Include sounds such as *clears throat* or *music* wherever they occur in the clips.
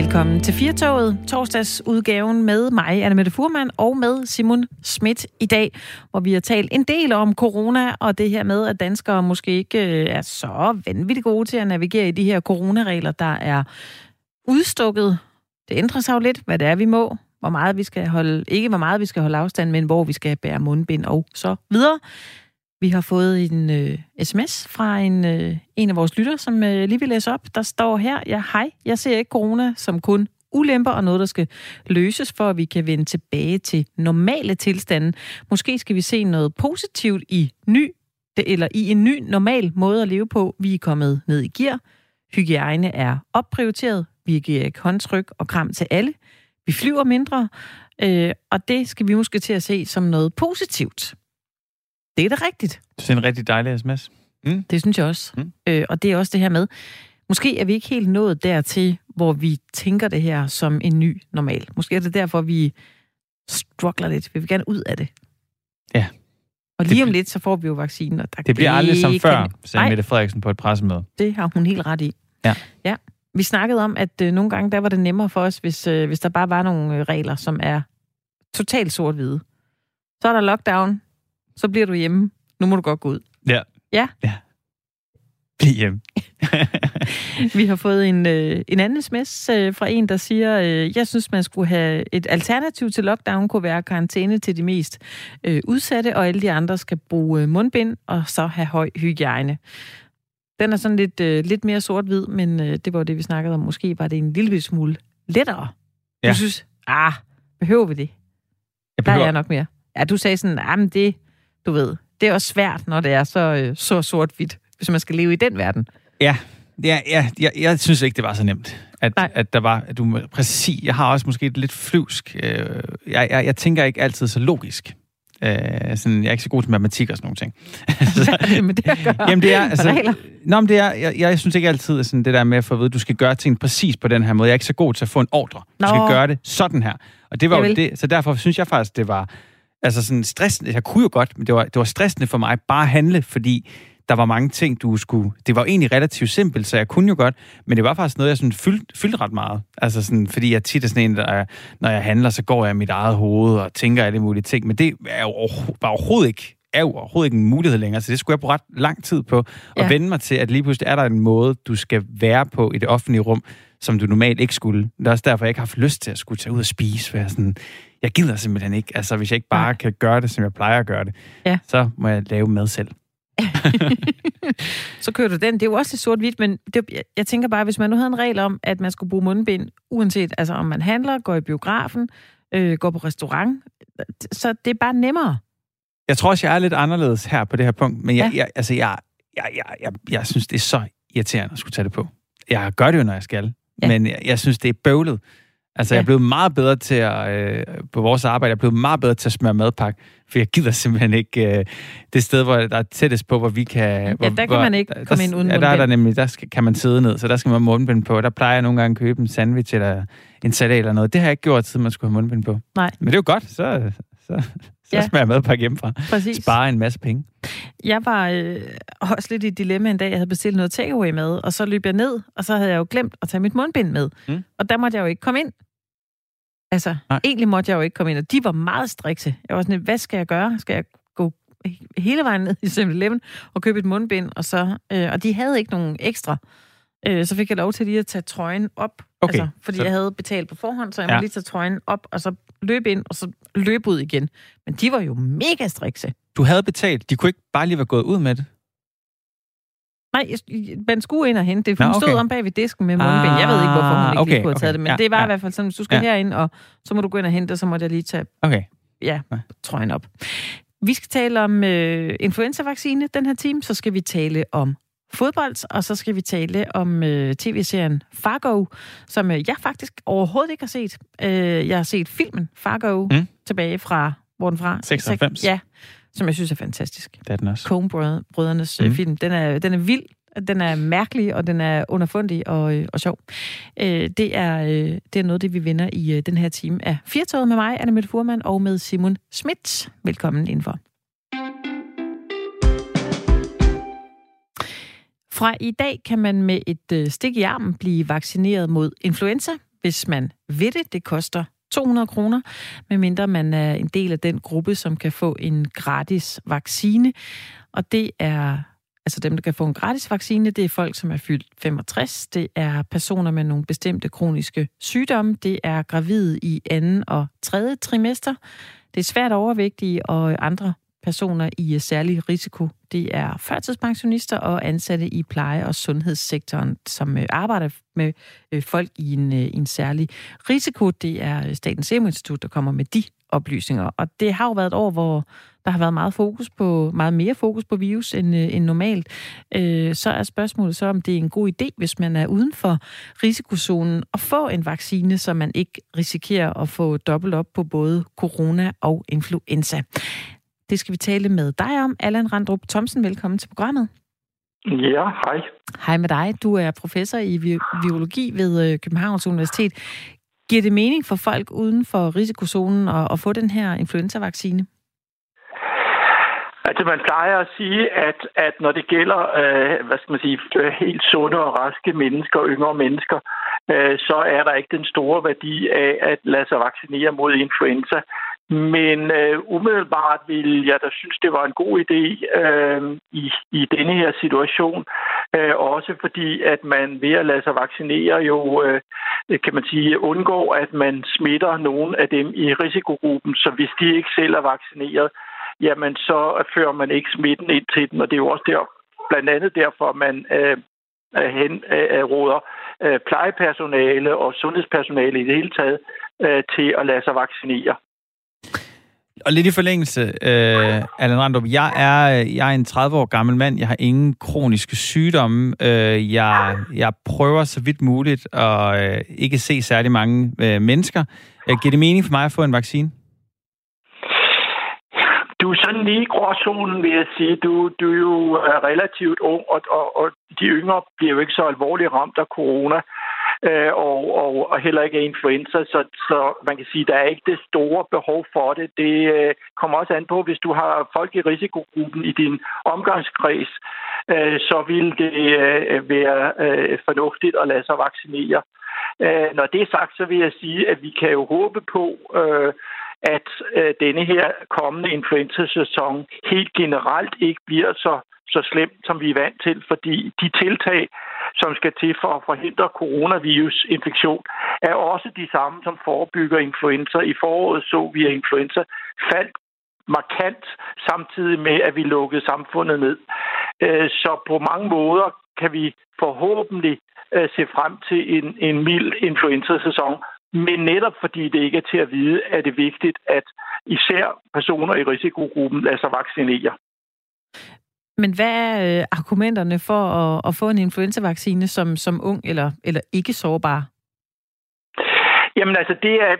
Velkommen til Firtoget, torsdagsudgaven med mig, Annemette Furman, og med Simon Schmidt i dag, hvor vi har talt en del om corona, og det her med, at danskere måske ikke øh, er så vanvittigt gode til at navigere i de her coronaregler, der er udstukket. Det ændrer sig jo lidt, hvad det er, vi må, hvor meget vi skal holde, ikke hvor meget vi skal holde afstand, men hvor vi skal bære mundbind og så videre. Vi har fået en øh, sms fra en, øh, en af vores lytter, som øh, lige vil læse op. Der står her, ja hej, jeg ser ikke corona som kun ulemper og noget, der skal løses, for at vi kan vende tilbage til normale tilstande. Måske skal vi se noget positivt i ny, eller i en ny normal måde at leve på. Vi er kommet ned i gear. Hygiejne er opprioriteret. Vi giver ikke håndtryk og kram til alle. Vi flyver mindre, øh, og det skal vi måske til at se som noget positivt. Det er da rigtigt. Det er en rigtig dejlig sms. Mm. Det synes jeg også. Mm. Øh, og det er også det her med, måske er vi ikke helt nået dertil, hvor vi tænker det her som en ny normal. Måske er det derfor, vi struggler lidt. Vi vil gerne ud af det. Ja. Og lige det, om lidt, så får vi jo vaccinen. Og der det bliver aldrig som før, sagde Mette Frederiksen på et pressemøde. Det har hun helt ret i. Ja. ja. Vi snakkede om, at øh, nogle gange der var det nemmere for os, hvis, øh, hvis der bare var nogle øh, regler, som er totalt sort-hvide. Så er der lockdown, så bliver du hjemme. Nu må du godt gå ud. Ja. Ja. ja. Bliv hjemme. *laughs* vi har fået en, øh, en anden sms øh, fra en, der siger, øh, jeg synes, man skulle have et alternativ til lockdown, kunne være karantæne til de mest øh, udsatte, og alle de andre skal bruge øh, mundbind og så have høj hygiejne. Den er sådan lidt, øh, lidt mere sort-hvid, men øh, det var det, vi snakkede om. Måske var det en lille smule lettere. Ja. Du synes, ah, behøver vi det? Jeg behøver... Der er jeg nok mere. Ja, du sagde sådan, ah, men det, du ved, det er også svært, når det er så, øh, så sort-hvidt, hvis man skal leve i den verden. Ja, ja, ja jeg, jeg synes ikke, det var så nemt. At, at der var, at du præcis, jeg har også måske et lidt flyvsk, øh, jeg, jeg, jeg tænker ikke altid så logisk. Øh, sådan, jeg er ikke så god til matematik og sådan nogle ting. *laughs* så, er det gøre? Jamen det er, altså, nå, men det er, jeg, jeg synes ikke altid, at sådan det der med at få at vide, at du skal gøre ting præcis på den her måde. Jeg er ikke så god til at få en ordre. Du nå. skal gøre det sådan her. Og det var jo det, så derfor synes jeg faktisk, det var, altså sådan stressende. Jeg kunne jo godt, men det var, det var stressende for mig bare at handle, fordi der var mange ting, du skulle... Det var egentlig relativt simpelt, så jeg kunne jo godt, men det var faktisk noget, jeg sådan fyldte, fyldte ret meget. Altså sådan, fordi jeg tit er sådan en, der er, når jeg handler, så går jeg i mit eget hoved og tænker alle mulige ting, men det er jo var overhovedet ikke er jo overhovedet ikke en mulighed længere, så det skulle jeg bruge ret lang tid på at ja. vende mig til, at lige pludselig er der en måde, du skal være på i det offentlige rum, som du normalt ikke skulle. Det er også derfor, jeg ikke har haft lyst til at skulle tage ud og spise, for jeg sådan, jeg gider simpelthen ikke. Altså, hvis jeg ikke bare ja. kan gøre det, som jeg plejer at gøre det, ja. så må jeg lave mad selv. *laughs* så kører du den. Det er jo også lidt sort-hvidt, men det, jeg, jeg tænker bare, hvis man nu havde en regel om, at man skulle bruge mundbind, uanset altså om man handler, går i biografen, øh, går på restaurant, så det er bare nemmere. Jeg tror også, jeg er lidt anderledes her på det her punkt, men jeg, ja. jeg, altså, jeg, jeg, jeg, jeg, jeg synes, det er så irriterende at skulle tage det på. Jeg gør det jo, når jeg skal, ja. men jeg, jeg synes, det er bøvlet. Altså, ja. jeg er blevet meget bedre til at, øh, på vores arbejde, jeg er blevet meget bedre til at smøre madpakke, for jeg gider simpelthen ikke øh, det sted, hvor der er tættest på, hvor vi kan... Ja, hvor, der kan hvor, man ikke komme ind uden Ja, der er der nemlig, der skal, kan man sidde ned, så der skal man have mundbind på. Der plejer jeg nogle gange at købe en sandwich eller en salat eller noget. Det har jeg ikke gjort, siden man skulle have mundbind på. Nej. Men det er jo godt, så, så, så ja. smager jeg madpakke hjemmefra. Præcis. Spare en masse penge. Jeg var øh, også lidt i et dilemma en dag. Jeg havde bestilt noget takeaway med, og så løb jeg ned, og så havde jeg jo glemt at tage mit mundbind med. Mm. Og der måtte jeg jo ikke komme ind. Altså, Nej. egentlig måtte jeg jo ikke komme ind, og de var meget strikse. Jeg var sådan, hvad skal jeg gøre? Skal jeg gå hele vejen ned i 7-Eleven og købe et mundbind? Og, så, øh, og de havde ikke nogen ekstra. Øh, så fik jeg lov til lige at tage trøjen op. Okay. Altså, fordi så... jeg havde betalt på forhånd, så jeg ja. måtte lige tage trøjen op, og så løbe ind, og så løbe ud igen. Men de var jo mega strikse. Du havde betalt. De kunne ikke bare lige være gået ud med det? Nej, man skulle ind og hente det. Hun Nå, okay. stod om bag ved disken med mundbind. Jeg ved ikke, hvorfor hun ikke okay, lige kunne have taget okay. det, men ja, det var ja. i hvert fald sådan, hvis du skal ja. herind, og så må du gå ind og hente, og så må jeg lige tage okay. ja, trøjen op. Vi skal tale om øh, influenza-vaccine den her time, så skal vi tale om fodbold, og så skal vi tale om øh, tv-serien Fargo, som øh, jeg faktisk overhovedet ikke har set. Øh, jeg har set filmen Fargo mm. tilbage fra, hvor den fra? 96. Ja, som jeg synes er fantastisk. Det er den også. Coen-brødrenes mm. film. Den er, den er vild, den er mærkelig, og den er underfundig og, øh, og sjov. Øh, det, er, øh, det er noget, det vi vinder i øh, den her time af Firtoget med mig, Anna Mette Furman, og med Simon Schmidt. Velkommen indenfor. Fra i dag kan man med et øh, stik i armen blive vaccineret mod influenza, hvis man vil det. Det koster 200 kroner, medmindre man er en del af den gruppe, som kan få en gratis vaccine. Og det er Altså dem, der kan få en gratis vaccine, det er folk, som er fyldt 65. Det er personer med nogle bestemte kroniske sygdomme. Det er gravide i anden og tredje trimester. Det er svært overvægtige og andre personer i særlig risiko. Det er førtidspensionister og ansatte i pleje- og sundhedssektoren, som øh, arbejder med øh, folk i en, øh, en særlig risiko. Det er Statens Serum Institut, der kommer med de oplysninger. Og det har jo været et år, hvor der har været meget fokus på meget mere fokus på virus end, end normalt. Øh, så er spørgsmålet så, om det er en god idé, hvis man er uden for risikozonen, at få en vaccine, så man ikke risikerer at få dobbelt op på både corona og influenza. Det skal vi tale med dig om. Allan Randrup Thomsen, velkommen til programmet. Ja, hej. Hej med dig. Du er professor i biologi ved øh, Københavns Universitet. Giver det mening for folk uden for risikozonen at, at få den her influenza-vaccine? Altså man plejer at sige, at, at når det gælder øh, hvad skal man sige, helt sunde og raske mennesker, yngre mennesker, øh, så er der ikke den store værdi af at lade sig vaccinere mod influenza. Men øh, umiddelbart vil jeg da synes, det var en god idé øh, i, i denne her situation. Øh, også fordi, at man ved at lade sig vaccinere jo, øh, kan man sige, undgår, at man smitter nogen af dem i risikogruppen. Så hvis de ikke selv er vaccineret, jamen så fører man ikke smitten ind til dem. Og det er jo også der, blandt andet derfor, man øh, hen, øh, råder øh, plejepersonale og sundhedspersonale i det hele taget øh, til at lade sig vaccinere. Og lidt i forlængelse, øh, Allan Randrup, jeg er, jeg er en 30 år gammel mand, jeg har ingen kroniske sygdomme, øh, jeg, jeg prøver så vidt muligt at øh, ikke se særlig mange øh, mennesker. Øh, giver det mening for mig at få en vaccine? Du er sådan lige i gråzonen, vil jeg sige. Du, du er jo øh, relativt ung, og, og, og de yngre bliver jo ikke så alvorligt ramt af corona øh, og, og, og heller ikke influenza, så, så man kan sige, at der er ikke det store behov for det. Det øh, kommer også an på, hvis du har folk i risikogruppen i din omgangskreds, øh, så vil det øh, være øh, fornuftigt at lade sig vaccinere. Øh, når det er sagt, så vil jeg sige, at vi kan jo håbe på, øh, at øh, denne her kommende influenza-sæson helt generelt ikke bliver så så slemt, som vi er vant til, fordi de tiltag, som skal til for at forhindre coronavirusinfektion, er også de samme, som forebygger influenza. I foråret så vi, at influenza faldt markant, samtidig med, at vi lukkede samfundet ned. Øh, så på mange måder kan vi forhåbentlig øh, se frem til en, en mild influenza-sæson, men netop fordi det ikke er til at vide, er det vigtigt, at især personer i risikogruppen lader sig vaccinere. Men hvad er øh, argumenterne for at, at få en influenzavaccine som, som ung eller, eller ikke sårbar? Jamen altså, det er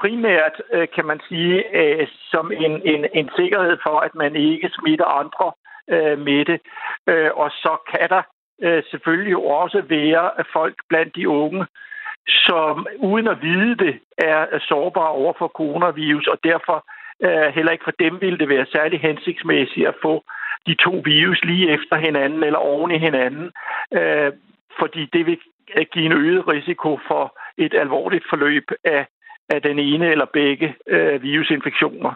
primært, øh, kan man sige, øh, som en, en, en sikkerhed for, at man ikke smitter andre øh, med det. Og så kan der selvfølgelig også være folk blandt de unge, som uden at vide det, er sårbare over for coronavirus, og derfor heller ikke for dem ville det være særlig hensigtsmæssigt at få de to virus lige efter hinanden eller oven i hinanden, øh, fordi det vil give en øget risiko for et alvorligt forløb af, af den ene eller begge øh, virusinfektioner.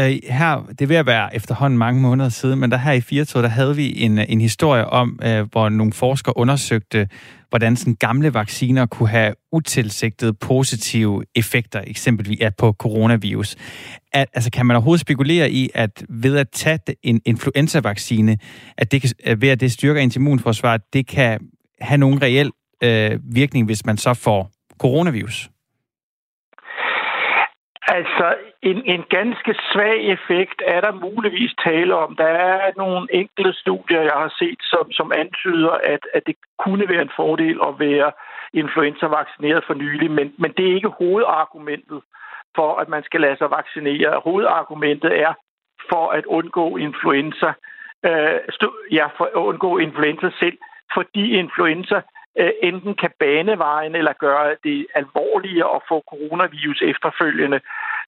Øh, her, det vil være efterhånden mange måneder siden, men der her i Firtoget, der havde vi en, en historie om, øh, hvor nogle forskere undersøgte, hvordan sådan gamle vacciner kunne have utilsigtede positive effekter, eksempelvis på coronavirus. At, altså, kan man overhovedet spekulere i, at ved at tage en influenza-vaccine, at det kan, ved at det styrker ens immunforsvar, det kan have nogen reel øh, virkning, hvis man så får coronavirus? Altså, en, en ganske svag effekt er der muligvis tale om. Der er nogle enkelte studier, jeg har set, som, som antyder, at, at det kunne være en fordel at være influenza-vaccineret for nylig, men, men det er ikke hovedargumentet for, at man skal lade sig vaccinere. Hovedargumentet er for at undgå influenza, øh, ja, for at undgå influenza selv, fordi influenza øh, enten kan bane vejen eller gøre det alvorligere at få coronavirus efterfølgende.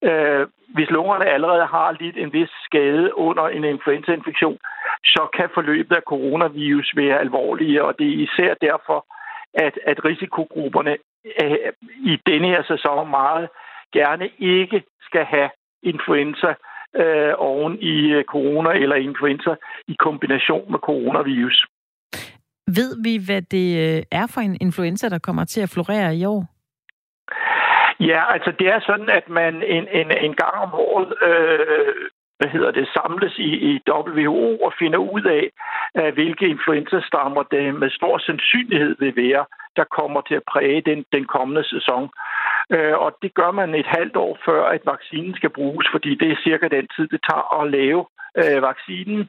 Øh, hvis lungerne allerede har lidt en vis skade under en influenzainfektion, så kan forløbet af coronavirus være alvorligere, og det er især derfor, at, at risikogrupperne øh, i denne her sæson meget gerne ikke skal have influenza øh, oven i øh, corona eller influenza i kombination med coronavirus. Ved vi, hvad det øh, er for en influenza, der kommer til at florere i år? Ja, altså det er sådan, at man en, en, en gang om året øh, hvad hedder det, samles i, i WHO og finder ud af, uh, hvilke influenzastammer det med stor sandsynlighed vil være, der kommer til at præge den, den kommende sæson. Øh, og det gør man et halvt år før, at vaccinen skal bruges, fordi det er cirka den tid, det tager at lave øh, vaccinen.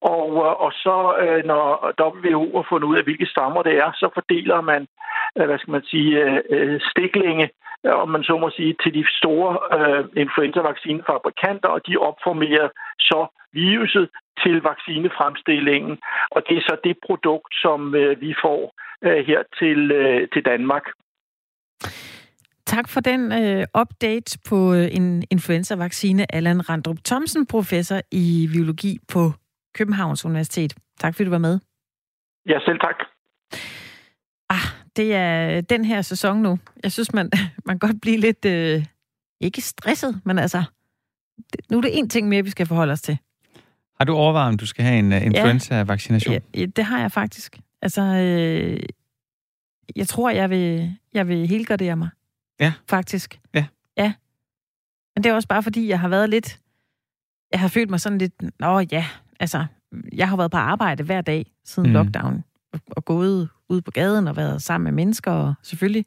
Og, øh, og så, uh, når WHO har fundet ud af, hvilke stammer det er, så fordeler man, hvad skal man sige, stiklinge om man så må sige, til de store øh, influenza-vaccinefabrikanter, og de opformerer så viruset til vaccinefremstillingen. Og det er så det produkt, som øh, vi får øh, her til, øh, til Danmark. Tak for den øh, update på øh, en influenza-vaccine. Allan Randrup Thomsen, professor i biologi på Københavns Universitet. Tak fordi du var med. Ja, selv tak. Ah, det er den her sæson nu. Jeg synes, man, *laughs* man godt blive lidt, øh, ikke stresset, men altså, det, nu er det en ting mere, vi skal forholde os til. Har du overvejet, om du skal have en uh, influenza-vaccination? Ja, ja, det har jeg faktisk. Altså, øh, jeg tror, jeg vil, jeg vil helgardere mig. Ja. Faktisk. Ja. Ja. Men det er også bare, fordi jeg har været lidt... Jeg har følt mig sådan lidt... Nå ja, altså, jeg har været på arbejde hver dag siden mm. lockdown og, og gået ud på gaden og været sammen med mennesker og selvfølgelig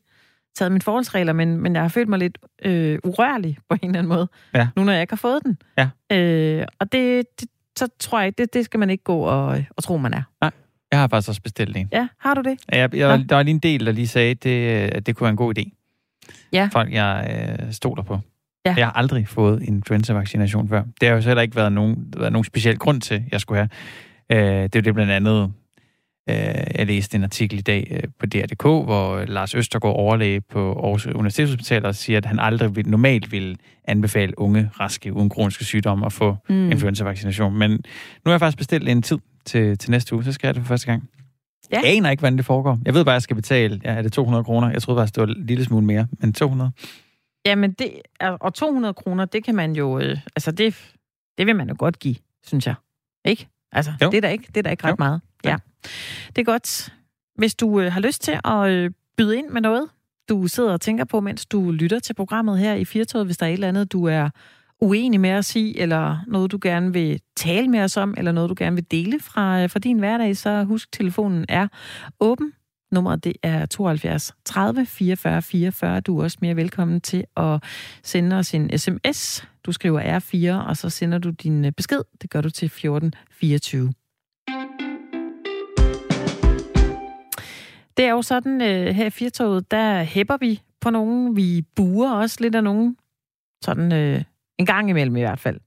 taget mine forholdsregler, men, men jeg har følt mig lidt øh, urørlig på en eller anden måde, ja. nu når jeg ikke har fået den. Ja. Øh, og det, det, så tror jeg, det, det skal man ikke gå og, og tro, man er. Nej. Jeg har faktisk også bestilt en. Ja, har du det? Ja, jeg, jeg, der var lige en del, der lige sagde, at det, at det kunne være en god idé. Ja. Folk, jeg øh, stoler på. Ja. Jeg har aldrig fået influenza-vaccination før. Det har jo heller ikke været nogen, været nogen speciel grund til, jeg skulle have. Øh, det er det blandt andet Øh, jeg læste en artikel i dag øh, på DR.dk, hvor Lars Østergaard, overlæge på Aarhus Universitetshospital, og siger, at han aldrig vil, normalt vil anbefale unge, raske, uden kroniske sygdomme at få mm. influenza-vaccination. Men nu har jeg faktisk bestilt en tid til, til næste uge, så skal jeg det for første gang. Ja. Jeg aner ikke, hvordan det foregår. Jeg ved bare, at jeg skal betale, ja, er det 200 kroner? Jeg troede faktisk, det var en lille smule mere, men 200? Jamen, det, og 200 kroner, det kan man jo, øh, altså det, det vil man jo godt give, synes jeg. Ikke? Altså, jo. det er da ikke, det er da ikke ret jo. meget. Ja. Det er godt. Hvis du øh, har lyst til at øh, byde ind med noget, du sidder og tænker på, mens du lytter til programmet her i Firtoget, hvis der er et eller andet, du er uenig med os i, eller noget, du gerne vil tale med os om, eller noget, du gerne vil dele fra, øh, fra din hverdag, så husk, telefonen er åben. Nummeret det er 72 30 44 44. Du er også mere velkommen til at sende os en sms. Du skriver R4, og så sender du din øh, besked. Det gør du til 14 24. Det er jo sådan, øh, her i Firtoget, der hæpper vi på nogen. Vi buer også lidt af nogen. Sådan øh, en gang imellem i hvert fald.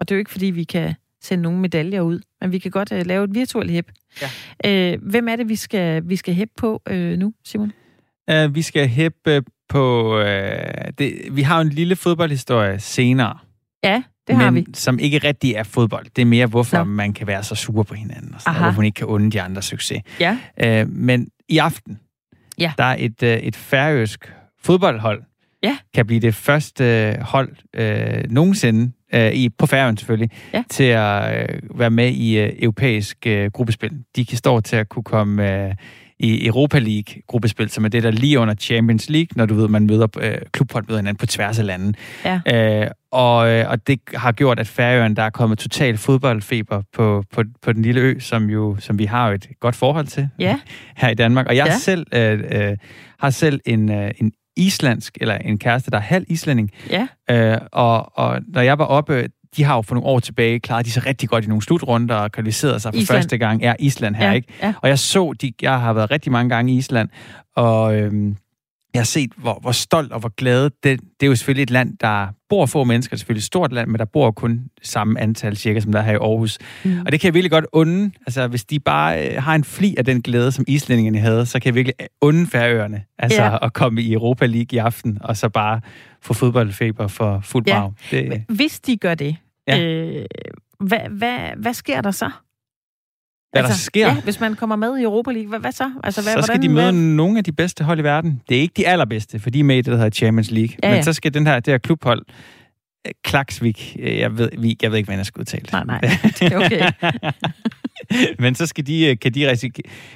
Og det er jo ikke, fordi vi kan sende nogle medaljer ud, men vi kan godt øh, lave et virtuelt hæp. Ja. Øh, hvem er det, vi skal, vi skal hæppe på øh, nu, Simon? Uh, vi skal hæppe på... Uh, det, vi har jo en lille fodboldhistorie senere. Ja, det har men, vi. som ikke rigtig er fodbold. Det er mere, hvorfor Nå. man kan være så sur på hinanden, og, sådan, og hvorfor man ikke kan unde de andre succes. Ja. Uh, men i aften, ja. der er et, uh, et færøsk fodboldhold, ja. kan blive det første hold uh, nogensinde, uh, i, på færøen selvfølgelig, ja. til at uh, være med i uh, europæisk uh, gruppespil. De kan stå til at kunne komme... Uh, i Europa League-gruppespil, som er det, der lige under Champions League, når du ved, man møder øh, klubhold møder hinanden på tværs af landet. Ja. Øh, og, øh, og det har gjort, at Færøerne, der er kommet total fodboldfeber på, på, på den lille ø, som, jo, som vi har et godt forhold til ja. *laughs* her i Danmark. Og jeg ja. selv øh, øh, har selv en, øh, en islandsk, eller en kæreste, der er halv islænding. Ja. Øh, og, og når jeg var oppe, de har jo for nogle år tilbage klaret de sig rigtig godt i nogle slutrunder og kvalificeret sig for Island. første gang. Ja, Island her, ja, ikke? Ja. Og jeg så, de, jeg har været rigtig mange gange i Island, og øhm, jeg har set, hvor, hvor stolt og hvor glade. Det, det er jo selvfølgelig et land, der bor få mennesker, selvfølgelig et stort land, men der bor kun samme antal cirka, som der er her i Aarhus. Mm. Og det kan jeg virkelig godt unde. Altså, hvis de bare øh, har en fli af den glæde, som islændingerne havde, så kan jeg virkelig unde færøerne altså, Ja. at komme i Europa League i aften, og så bare få fodboldfeber for fuld Ja. brag. Det, Hvis de gør det, Ja. øh, hvad, hvad, hvad sker der så? Hvad altså, der sker. Ja, hvis man kommer med i Europa League, hvad, hvad så? Altså, hvad, så skal de møde hvad? nogle af de bedste hold i verden. Det er ikke de allerbedste, for de er med i det, der hedder Champions League. Ja, ja. Men så skal den her, det her klubhold, øh, Klaksvik, øh, jeg ved, jeg ved ikke, hvad jeg skal udtale. Nej, nej, det er okay. *laughs* Men så skal de, øh, kan, de,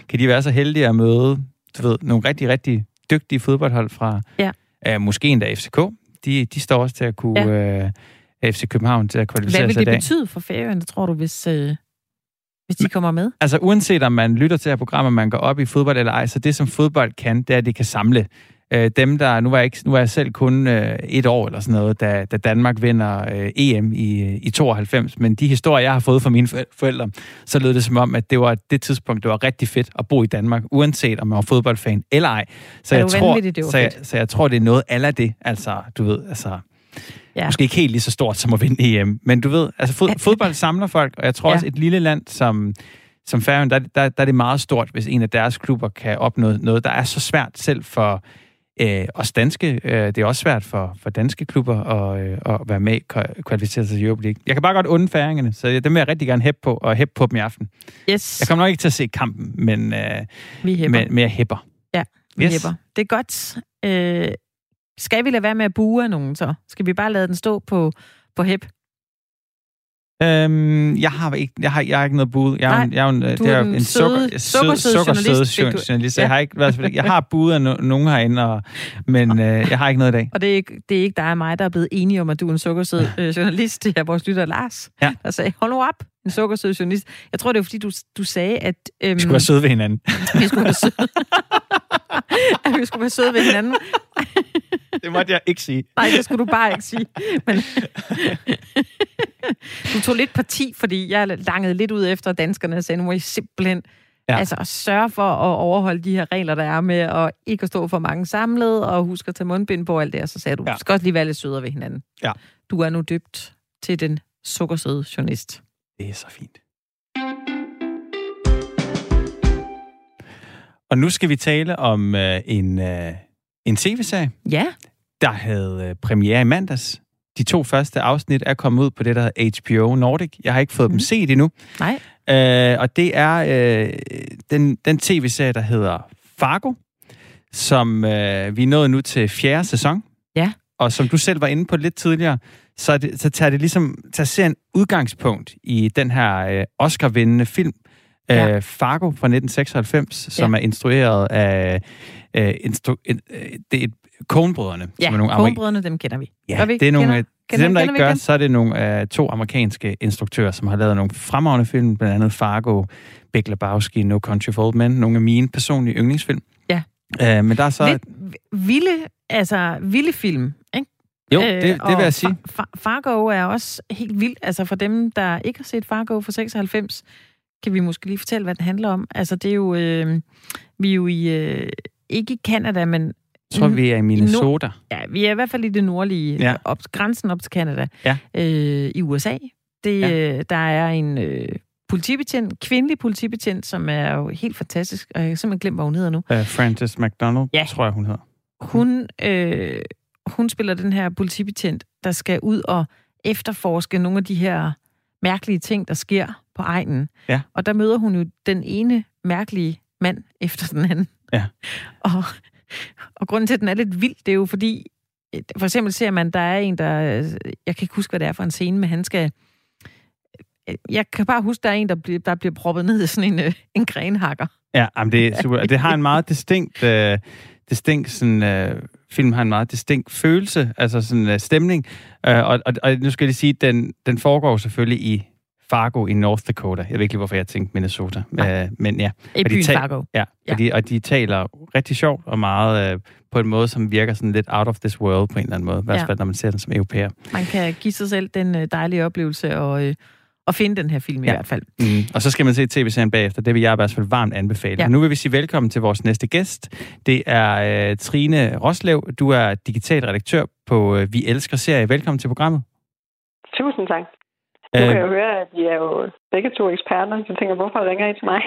kan de være så heldige at møde du ved, nogle rigtig, rigtig dygtige fodboldhold fra ja. uh, måske endda FCK. De, de står også til at kunne... Ja. Uh, FC København til at kvalificere sig Hvad vil det betyde for Færøerne, tror du, hvis, øh, hvis de kommer med? Altså uanset om man lytter til her program, og man går op i fodbold eller ej, så det som fodbold kan, det er, at det kan samle øh, dem, der... Nu var, jeg ikke, nu var jeg selv kun øh, et år eller sådan noget, da, da Danmark vinder øh, EM i, i 92, men de historier, jeg har fået fra mine forældre, så lød det som om, at det var det tidspunkt, det var rigtig fedt at bo i Danmark, uanset om man var fodboldfan eller ej. Så, jeg tror, så, jeg, så jeg tror, det er noget af det. Altså, du ved, altså Ja. Måske ikke helt lige så stort som at vinde EM, men du ved, altså fod, fodbold samler folk, og jeg tror ja. også, et lille land som, som Færøen, der, der, der er det meget stort, hvis en af deres klubber kan opnå noget, der er så svært selv for øh, os danske. Øh, det er også svært for, for danske klubber at, øh, at være med kvalificeret til Europa League. Jeg kan bare godt unde færingerne, så dem vil jeg rigtig gerne hæppe på, og hæppe på dem i aften. Yes. Jeg kommer nok ikke til at se kampen, men, øh, vi hæpper. men, men jeg hæpper. Ja, vi yes. hæpper. Det er godt. Øh, skal vi lade være med at bue af nogen så? Skal vi bare lade den stå på, på hep? Øhm, jeg har ikke, jeg har, jeg har ikke noget bud. Jeg Nej, jeg er en, det er en sukker, sukkersød journalist. journalist. Ja. Jeg har ikke været, jeg har budet af no, nogen herinde, og, men øh, jeg har ikke noget i dag. Og det er, ikke, det er ikke dig og mig, der er blevet enige om, at du er en sukkersød *laughs* øh, journalist. Det er vores lytter Lars, ja. der sagde, hold nu op, en sukkersød journalist. Jeg tror, det er fordi, du, du sagde, at... Øhm, vi skulle være søde ved hinanden. *laughs* vi skulle være søde. *laughs* at vi skulle være søde ved hinanden. *laughs* det måtte jeg ikke sige. Nej, det skulle du bare ikke sige. Men *laughs* du tog lidt parti, fordi jeg langede lidt ud efter danskerne og sagde, nu må I simpelthen ja. altså, at sørge for at overholde de her regler, der er med at ikke at stå for mange samlet, og huske at tage mundbind på alt det, og så sagde du, ja. skal også lige være lidt sødere ved hinanden. Ja. Du er nu dybt til den sukkersøde journalist. Det er så fint. Og nu skal vi tale om øh, en, øh, en tv-serie. Ja. Der havde øh, premiere i mandags. De to første afsnit er kommet ud på det, der hedder HBO Nordic. Jeg har ikke fået mm. dem mhm. set endnu. Nej. Øh, og det er øh, den, den tv-serie, der hedder Fargo, som øh, vi er nået nu til fjerde sæson. Ja. Og som du selv var inde på lidt tidligere, så, det, så tager det ligesom, tager serien udgangspunkt i den her øh, Oscar-vindende film, ja. øh, Fargo fra 1996, ja. som er instrueret af øh, instru, øh, det er Coen-brødrene. Ja, som er nogle Coen-brødrene, dem kender vi. Ja, vi? det er nogle, kender, til dem, der ikke gør, så er det nogle uh, to amerikanske instruktører, som har lavet nogle fremragende film, blandt andet Fargo, Big Lebowski, No Country for Old Men, nogle af mine personlige yndlingsfilm. Ja. Uh, men der er så... Lidt vilde, altså vilde film, ikke? Jo, det, det vil jeg sige. Fargo er også helt vildt. Altså for dem, der ikke har set Fargo fra 96, kan vi måske lige fortælle, hvad det handler om. Altså det er jo... Øh, vi er jo i... Øh, ikke i Canada, men... Jeg tror, vi er i Minnesota. No, ja, vi er i hvert fald i det nordlige, ja. op, grænsen op til Canada, ja. øh, i USA. Det, ja. øh, der er en øh, politibetjent, kvindelig politibetjent, som er jo helt fantastisk, og jeg har simpelthen glemt, hvad hun hedder nu. Uh, Frances McDonald, ja. tror jeg, hun hedder. Hun, øh, hun spiller den her politibetjent, der skal ud og efterforske nogle af de her mærkelige ting, der sker på egnen. Ja. Og der møder hun jo den ene mærkelige mand efter den anden. Ja. *laughs* Og, og grunden til, at den er lidt vild, det er jo fordi, for eksempel ser man, der er en, der... Jeg kan ikke huske, hvad det er for en scene, men han skal... Jeg kan bare huske, der er en, der bliver, der bliver proppet ned i sådan en, en grenhakker. Ja, jamen det er super. Det har en meget distinkt... Uh, distinkt sådan, uh, film har en meget distinkt følelse, altså sådan uh, stemning. Uh, og, og, og nu skal jeg lige sige, den, den foregår selvfølgelig i Fargo i North Dakota. Jeg ved ikke lige, hvorfor jeg tænkte Minnesota. Uh, men ja. I byen ta- Fargo. Ja, ja. Og, de, og de taler rigtig sjovt og meget uh, på en måde, som virker sådan lidt out of this world på en eller anden måde. I hvert fald, når man ser den som europæer. Man kan give sig selv den uh, dejlige oplevelse og... Uh, at finde den her film ja. i hvert fald. Mm. Og så skal man se tv-serien bagefter. Det vil jeg i hvert fald varmt anbefale. Ja. nu vil vi sige velkommen til vores næste gæst. Det er uh, Trine Roslev. Du er digital redaktør på uh, Vi Elsker Serie. Velkommen til programmet. Tusind tak. Nu kan jeg jo høre, at I er jo begge to eksperter. Jeg tænker, hvorfor ringer I til mig?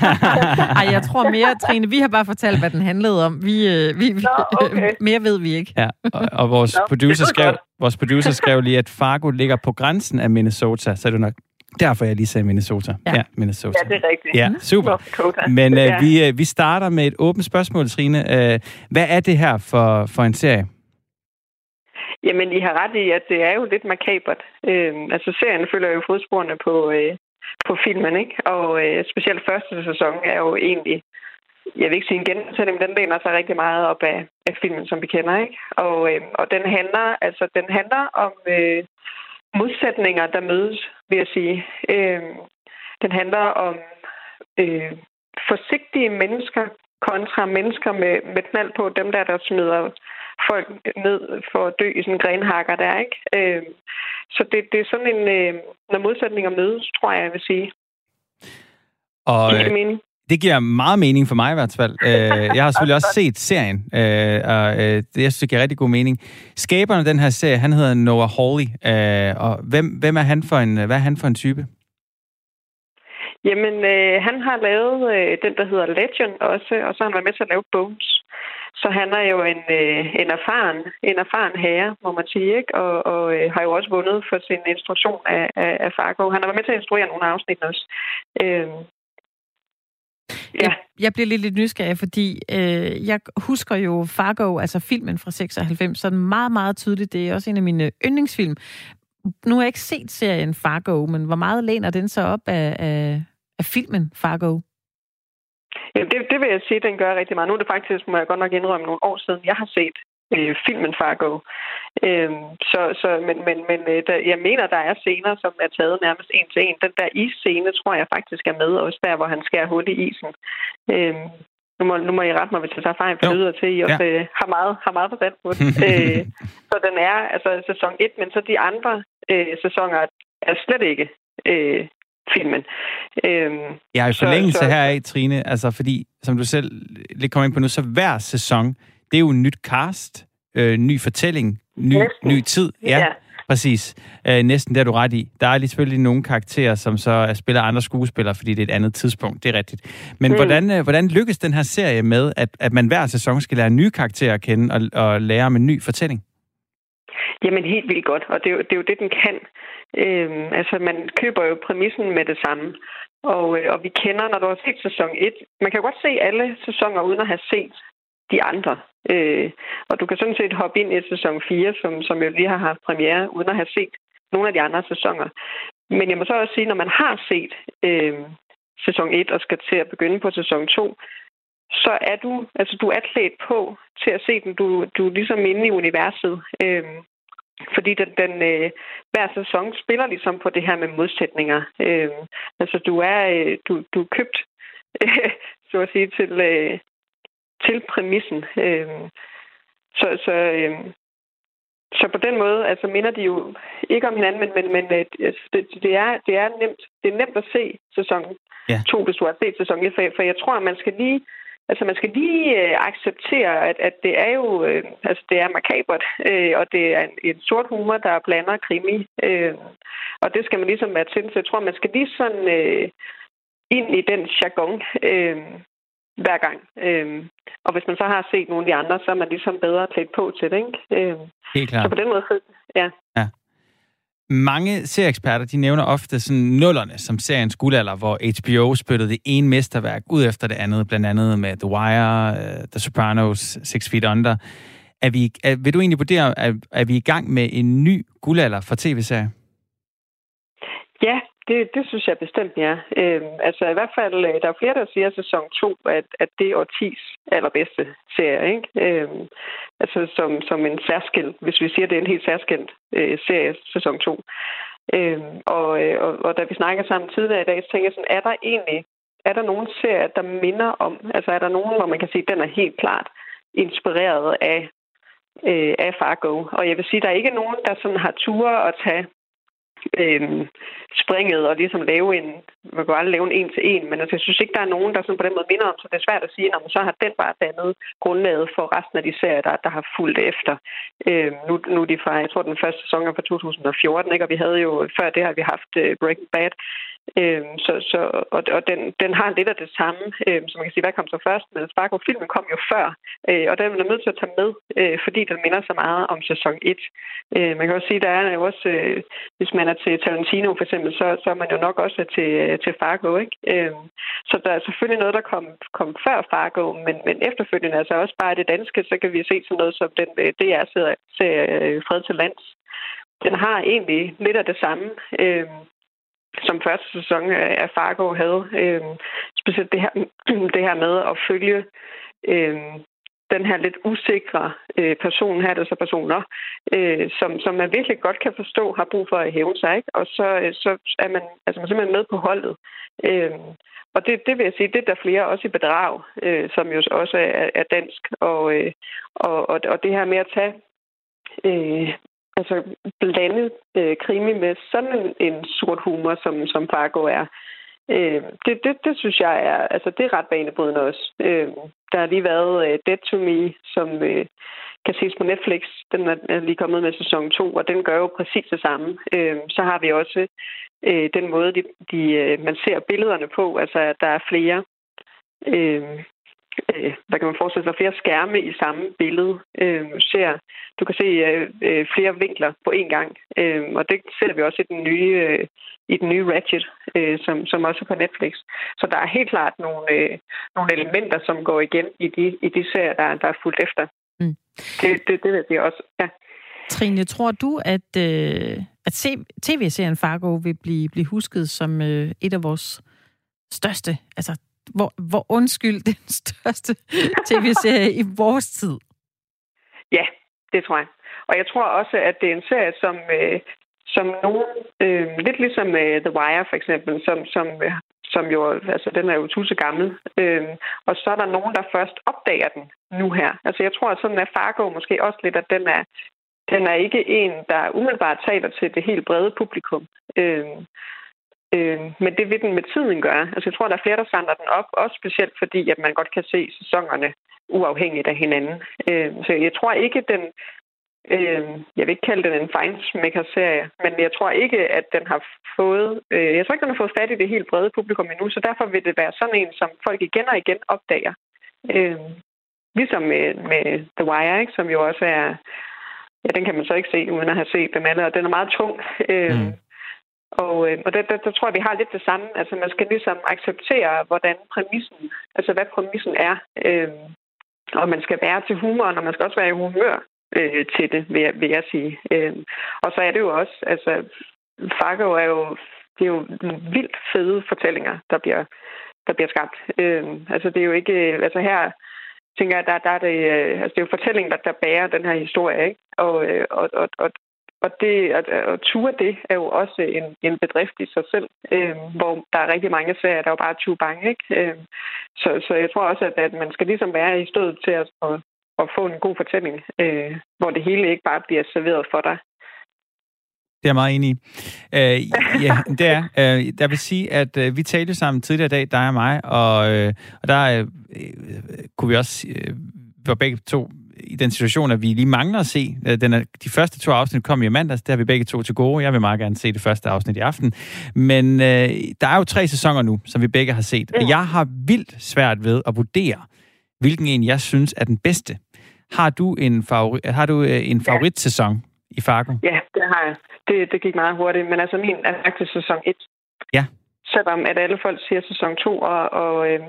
*laughs* Ej, jeg tror mere, Trine, vi har bare fortalt, hvad den handlede om. Vi, øh, vi, Nå, okay. mere ved vi ikke. Ja, og, og vores, Nå, producer skrev, vores producer skrev lige, at Fargo ligger på grænsen af Minnesota, så er det nok Derfor jeg lige sagde Minnesota. Ja, ja Minnesota. Ja, det er rigtigt. Ja, super. Men uh, ja. vi, uh, vi starter med et åbent spørgsmål, Trine. Uh, hvad er det her for, for en serie? Jamen, I har ret i, at det er jo lidt makabert. Øh, altså, serien følger jo fodsporene på, øh, på filmen, ikke? Og øh, specielt første sæson er jo egentlig, jeg vil ikke sige en gentagelse, men den læner sig rigtig meget op af, af filmen, som vi kender, ikke? Og, øh, og den handler, altså, den handler om øh, modsætninger, der mødes, vil jeg sige. Øh, den handler om øh, forsigtige mennesker kontra mennesker med, med knald på, dem der, der smider folk ned for at dø i sådan en grenhakker der, ikke? Øh, så det, det er sådan en, øh, når modsætninger mødes, tror jeg, jeg vil sige. Og, det, det, mening. det giver meget mening for mig i hvert fald. Øh, *laughs* jeg har selvfølgelig også set serien, øh, og øh, det, jeg synes, det giver rigtig god mening. Skaberen af den her serie, han hedder Noah Hawley, og hvem, hvem er han for en, hvad er han for en type? Jamen, øh, han har lavet øh, den, der hedder Legend også, og så har han været med til at lave Bones. Så han er jo en, øh, en, erfaren, en erfaren herre, må man sige, ikke? og, og øh, har jo også vundet for sin instruktion af, af, af Fargo. Han har været med til at instruere nogle afsnit også. Øh, Ja. Jeg, jeg bliver lidt, lidt nysgerrig, fordi øh, jeg husker jo Fargo, altså filmen fra 96, sådan meget, meget tydeligt. Det er også en af mine yndlingsfilm. Nu har jeg ikke set serien Fargo, men hvor meget læner den så op af, af, af filmen Fargo? Jamen, det, det vil jeg sige, den gør rigtig meget. Nu er det faktisk, må jeg godt nok indrømme, nogle år siden, jeg har set øh, filmen Fargo. Øhm, så, så, men men, men øh, der, jeg mener, der er scener, som er taget nærmest en til en. Den der isscene, tror jeg faktisk er med, også der, hvor han skærer hul i isen. Øhm, nu må, nu må I rette mig, hvis jeg tager fejl, for lyder til, at I også ja. øh, har meget, har meget forstand på det. *laughs* øh, så den er altså sæson 1, men så de andre øh, sæsoner er slet ikke øh, filmen. Øhm, jeg har i forlængelse så, så, heraf, Trine, altså fordi, som du selv lidt kommer ind på nu, så hver sæson, det er jo en nyt cast, øh, ny fortælling, ny, ny tid. Ja, ja. præcis. Øh, næsten det er du ret i. Der er lige selvfølgelig nogle karakterer, som så er spiller andre skuespillere, fordi det er et andet tidspunkt. Det er rigtigt. Men mm. hvordan, øh, hvordan lykkes den her serie med, at, at man hver sæson skal lære nye karakterer at kende og, og lære om en ny fortælling? Jamen helt vildt godt, og det er jo det, er jo det den kan. Øhm, altså, man køber jo præmissen med det samme. Og, øh, og vi kender, når du har set sæson 1, man kan jo godt se alle sæsoner uden at have set de andre. Øh, og du kan sådan set hoppe ind i sæson 4, som, som jo lige har haft premiere, uden at have set nogle af de andre sæsoner. Men jeg må så også sige, når man har set øh, sæson 1 og skal til at begynde på sæson 2, så er du, altså du er klædt på til at se den. Du, du er ligesom inde i universet. Øh, fordi den, den øh, hver sæson spiller ligesom på det her med modsætninger. Øh, altså du er øh, du, du er købt øh, *laughs* så at sige til øh, til præmissen. Øh, så så øh, så på den måde altså minder de jo ikke om hinanden, men, men, men øh, altså, det, det, er, det er nemt det er nemt at se sæson 2, ja. hvis du har set sæson 1, for, for jeg tror, at man skal lige Altså, man skal lige øh, acceptere, at, at det er jo øh, altså, det er makabert, øh, og det er en, en sort humor, der blander krimi. Øh, og det skal man ligesom være til. Så jeg tror, man skal lige sådan øh, ind i den jargon øh, hver gang. Øh, og hvis man så har set nogle af de andre, så er man ligesom bedre klædt på til det, ikke? Øh, Helt klart. Så på den måde, ja. Mange serieeksperter, de nævner ofte sådan nullerne som seriens guldalder, hvor HBO spyttede det ene mesterværk ud efter det andet, blandt andet med The Wire, uh, The Sopranos, Six Feet Under. Er vi, er, vil du egentlig vurdere, er, er vi i gang med en ny guldalder for tv-serier? Ja, det, det synes jeg bestemt, ja. Øhm, altså i hvert fald, øh, der er flere, der siger at sæson 2, at, at det er årtis allerbedste serie, ikke? Øhm, altså som, som en særskilt, hvis vi siger, at det er en helt særskilt øh, serie, sæson 2. Øhm, og, øh, og, og da vi snakker sammen tidligere i dag, så tænker jeg sådan, er der egentlig, er der nogen serier, der minder om, altså er der nogen, hvor man kan sige, at den er helt klart inspireret af øh, af Fargo. Og jeg vil sige, at der er ikke nogen, der sådan har ture at tage øh, springet og ligesom lave en, man kan aldrig lave en en til en, men altså, jeg synes ikke, der er nogen, der sådan på den måde minder om, så det er svært at sige, når man så har den bare dannet grundlaget for resten af de serier, der, der har fulgt efter. Øh, nu, nu er de fra, jeg tror, den første sæson er fra 2014, ikke? og vi havde jo, før det har vi haft øh, Breaking Bad, Øhm, så, så, og og den, den har lidt af det samme, øhm, som man kan sige, hvad kom så først? Men Sparko-filmen kom jo før, øh, og den er man nødt til at tage med, øh, fordi den minder så meget om sæson 1. Øh, man kan også sige, der er jo også, øh, hvis man er til Tarantino for eksempel, så, så er man jo nok også til, øh, til Fargo, ikke? Øh, så der er selvfølgelig noget, der kom, kom før Fargo, men, men efterfølgende, altså også bare det danske, så kan vi se sådan noget som den øh, DR-serie øh, Fred til Lands. Den har egentlig lidt af det samme. Øh, som første sæson af Fargo havde. Øh, specielt det her, *clears throat* det her med at følge øh, den her lidt usikre øh, person, her der så personer, øh, som, som man virkelig godt kan forstå har brug for at hæve sig. Ikke? Og så, øh, så er man, altså man er simpelthen med på holdet. Øh, og det, det vil jeg sige, det er der flere også i bedrag, øh, som jo også er, er dansk. Og, øh, og, og, og det her med at tage øh, altså blande øh, krimi med sådan en, en sort humor, som, som Fargo er. Øh, det, det, det synes jeg er, altså det er ret banebrydende også. Øh, der har lige været øh, Dead to Me, som øh, kan ses på Netflix. Den er, er lige kommet med sæson 2, og den gør jo præcis det samme. Øh, så har vi også øh, den måde, de, de, øh, man ser billederne på, altså at der er flere øh, øh, kan man forestille sig, flere skærme i samme billede. Øh, ser, du kan se øh, øh, flere vinkler på én gang, øh, og det ser vi også i den nye, øh, i den nye Ratchet, øh, som, som også er på Netflix. Så der er helt klart nogle, øh, nogle elementer, som går igen i de, i de serier, der, der er fuldt efter. Mm. Det, det, det ved jeg også, ja. Trine, tror du, at, øh, at tv-serien Fargo vil blive, blive husket som øh, et af vores største, altså hvor, hvor undskyld *laughs* den største tv-serie i vores tid. Ja, det tror jeg. Og jeg tror også, at det er en serie, som, øh, som nogen, øh, lidt ligesom øh, The Wire for eksempel, som, som, øh, som jo, altså den er jo tusind gammel, øh, og så er der nogen, der først opdager den nu her. Altså jeg tror, at sådan er Fargo måske også lidt, at den er, den er ikke en, der umiddelbart taler til det helt brede publikum. Øh, Øh, men det vil den med tiden gøre. Altså, jeg tror, der er flere, der samler den op, også specielt fordi, at man godt kan se sæsonerne uafhængigt af hinanden. Øh, så jeg tror ikke, den... Øh, jeg vil ikke kalde den en fejnsmækker-serie, men jeg tror ikke, at den har fået... Øh, jeg tror ikke, den har fået fat i det helt brede publikum endnu, så derfor vil det være sådan en, som folk igen og igen opdager. Øh, ligesom med, med The Wire, ikke, som jo også er... Ja, den kan man så ikke se, uden at have set den alle, og den er meget tung. Øh, mm. Og, øh, og der, der, der tror jeg, vi har lidt det samme. Altså, man skal ligesom acceptere, hvordan præmissen, altså hvad præmissen er. Øh, og man skal være til humoren, og man skal også være i humør øh, til det, vil jeg, vil jeg sige. Øh, og så er det jo også, altså, Fargo er jo, det er jo vildt fede fortællinger, der bliver, der bliver skabt. Øh, altså, det er jo ikke, øh, altså her, tænker jeg, der, der er det, øh, altså det er jo fortællingen, der, der bærer den her historie, ikke? Og, øh, og, og, og, og det, at, at ture det er jo også en, en bedrift i sig selv, øh, hvor der er rigtig mange serier, der er jo bare 20 bange. Ikke? Øh, så, så jeg tror også, at, at man skal ligesom være i stedet til at, at, at få en god fortælling, øh, hvor det hele ikke bare bliver serveret for dig. Det er jeg meget enig i. Øh, ja, *laughs* det er. Øh, jeg vil sige, at øh, vi talte sammen tidligere i dag, dig og mig, og, øh, og der øh, kunne vi også, øh, var begge to i den situation, at vi lige mangler at se. Øh, den er, de første to afsnit kom i mandags, det har vi begge to til gode. Jeg vil meget gerne se det første afsnit i aften. Men øh, der er jo tre sæsoner nu, som vi begge har set. Og jeg har vildt svært ved at vurdere, hvilken en jeg synes er den bedste. Har du en, favori, har du, øh, en favoritsæson i Fargo? Ja, det har jeg. Det, det gik meget hurtigt, men altså min er faktisk sæson 1. Ja. Selvom at alle folk siger sæson 2, og, og øh,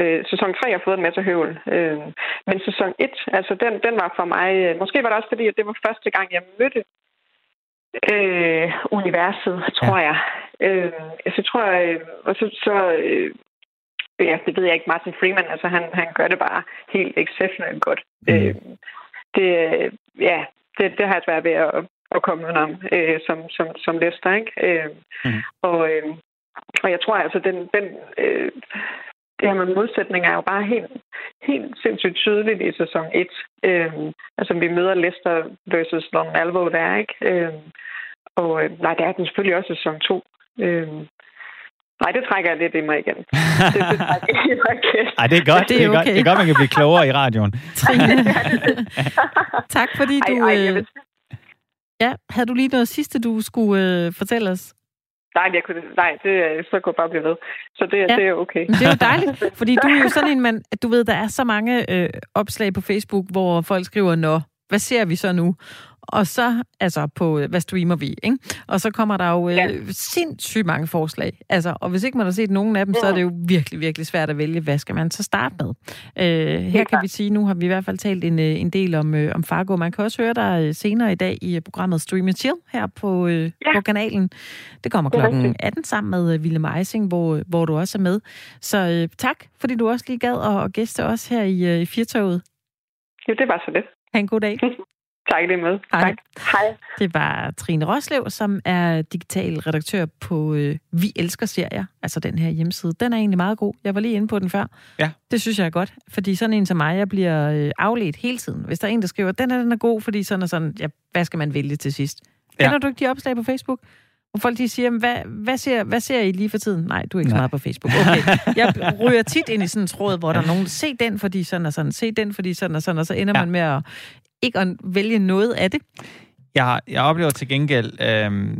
Øh, sæson 3 har fået en masse høvl. Øh, men sæson 1, altså den, den var for mig... Øh, måske var det også fordi, at det var første gang, jeg mødte øh, universet, tror ja. jeg. Øh, jeg tror, øh, og så, så øh, ja, det ved jeg ikke, Martin Freeman, altså han, han gør det bare helt exceptionelt godt. Mm. Øh, det, ja, det, det har jeg svært ved at, at komme ud om øh, som, som, som Lester, ikke? Øh, mm. og, øh, og jeg tror altså, den, den øh, det her med modsætninger er jo bare helt, helt sindssygt tydeligt i sæson 1. Øhm, altså, vi møder Leicester versus Long Alvo der, ikke? Øhm, og øh, nej, det er den selvfølgelig også sæson 2. Øhm, Nej, det trækker jeg lidt i mig igen. Det, det Ej, det er godt. *laughs* Det er, okay. godt, det er godt, man kan blive klogere i radioen. *laughs* *laughs* tak, fordi du... Ej, ej, øh... Ja, havde du lige noget sidste, du skulle øh, fortælle os? Nej, jeg kunne, nej det, så kunne jeg bare blive ved. Så det, ja. det er okay. Det er jo dejligt, *laughs* fordi du er jo sådan en mand, du ved, der er så mange øh, opslag på Facebook, hvor folk skriver, nå, hvad ser vi så nu? Og så, altså på, hvad streamer vi, ikke? Og så kommer der jo øh, ja. sindssygt mange forslag. Altså, og hvis ikke man har set nogen af dem, ja. så er det jo virkelig, virkelig svært at vælge, hvad skal man så starte med? Øh, her kan vi sige, nu har vi i hvert fald talt en, øh, en del om, øh, om Fargo. Man kan også høre dig øh, senere i dag i programmet Stream Chill her på, øh, ja. på kanalen. Det kommer klokken 18 sammen med Ville Meising, hvor, hvor du også er med. Så øh, tak, fordi du også lige gad at gæste os her i, i Firtoget. Jo, det var så det. Ha' en god dag. *laughs* Tak lige med. Hej. Tak. Hej. Det var Trine Roslev, som er digital redaktør på øh, Vi Elsker Serier, altså den her hjemmeside. Den er egentlig meget god. Jeg var lige inde på den før. Ja. Det synes jeg er godt, fordi sådan en som mig, jeg bliver øh, afledt hele tiden. Hvis der er en, der skriver, den er, den er god, fordi sådan og sådan, ja, hvad skal man vælge til sidst? Ja. Kender du ikke de opslag på Facebook? Hvor folk de siger, hvad, hvad, ser, hvad ser I lige for tiden? Nej, du er ikke Nej. så meget på Facebook. Okay. Jeg ryger tit ind i sådan en tråd, hvor der er nogen, se den, fordi sådan og sådan, se den, fordi sådan og sådan, og så ender ja. man med at ikke at vælge noget af det? Jeg, jeg oplever til gengæld, øh,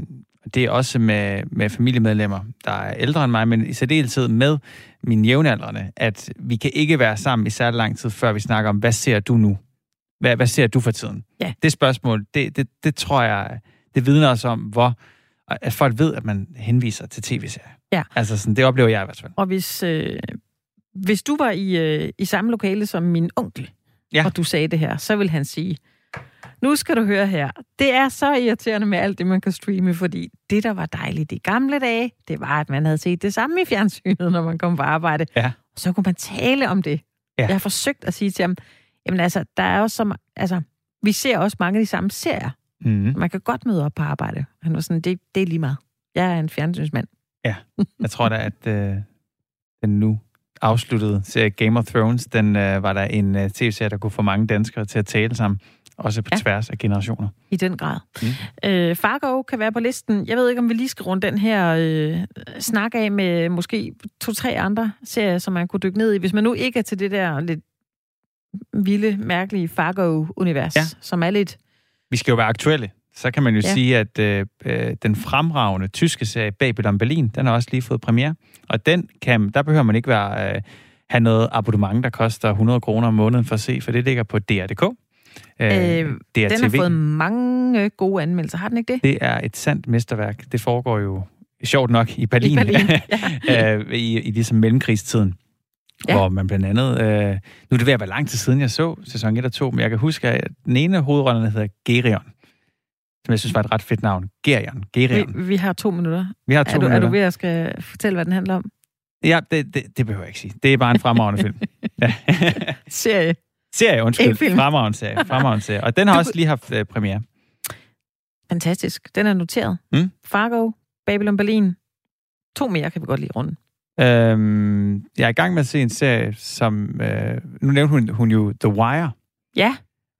det er også med, med familiemedlemmer, der er ældre end mig, men i særdeleshed med mine jævnaldrende, at vi kan ikke være sammen i særlig lang tid, før vi snakker om, hvad ser du nu? Hvad, hvad ser du for tiden? Ja. Det spørgsmål, det, det, det tror jeg, det vidner os om, hvor at folk ved, at man henviser til tv-serier. Ja. Altså sådan, det oplever jeg i hvert fald. Og hvis, øh, hvis du var i, øh, i samme lokale som min onkel, ja. og du sagde det her, så vil han sige, nu skal du høre her. Det er så irriterende med alt det, man kan streame, fordi det, der var dejligt i gamle dage, det var, at man havde set det samme i fjernsynet, når man kom på arbejde. Ja. Og så kunne man tale om det. Ja. Jeg har forsøgt at sige til ham, jamen altså, der er også som, altså, vi ser også mange af de samme serier. Mm. Man kan godt møde op på arbejde. Han var sådan, det, det er lige meget. Jeg er en fjernsynsmand. Ja, jeg tror da, at øh, den nu afsluttede serie Game of Thrones, den øh, var der en øh, tv-serie, der kunne få mange danskere til at tale sammen. Også på ja. tværs af generationer. I den grad. Mm. Øh, Fargo kan være på listen. Jeg ved ikke, om vi lige skal runde den her øh, snak af med måske to-tre andre serier, som man kunne dykke ned i. Hvis man nu ikke er til det der lidt vilde, mærkelige Fargo-univers, ja. som er lidt... Vi skal jo være aktuelle. Så kan man jo ja. sige, at øh, øh, den fremragende tyske serie Babylon Berlin, den har også lige fået premiere. Og den kan, der behøver man ikke være, øh, have noget abonnement, der koster 100 kroner om måneden for at se, for det ligger på DR.dk. Øh, øh, den har fået mange gode anmeldelser, har den ikke det? Det er et sandt mesterværk. Det foregår jo sjovt nok i Berlin, I, Berlin *laughs* ja. øh, i, i ligesom mellemkrigstiden. Ja. Hvor man blandt andet... Øh, nu er det ved at være lang tid siden, jeg så sæson 1 og 2, men jeg kan huske, at den ene hovedrollerne hedder Gerion som jeg synes var et ret fedt navn. Gerion. Gerion. Vi, vi har to minutter. Vi har to er du, minutter. Er du ved at skal fortælle, hvad den handler om? Ja, det, det, det behøver jeg ikke sige. Det er bare en fremragende film. Ja. *laughs* Serie. Serie, undskyld. film. Fremragende serie. Fremragende serie. Og den har du... også lige haft uh, premiere. Fantastisk. Den er noteret. Mm? Fargo, Babylon Berlin. To mere kan vi godt lige runde. Øhm, jeg er i gang med at se en serie, som... Øh, nu nævnte hun, hun jo The Wire. Ja.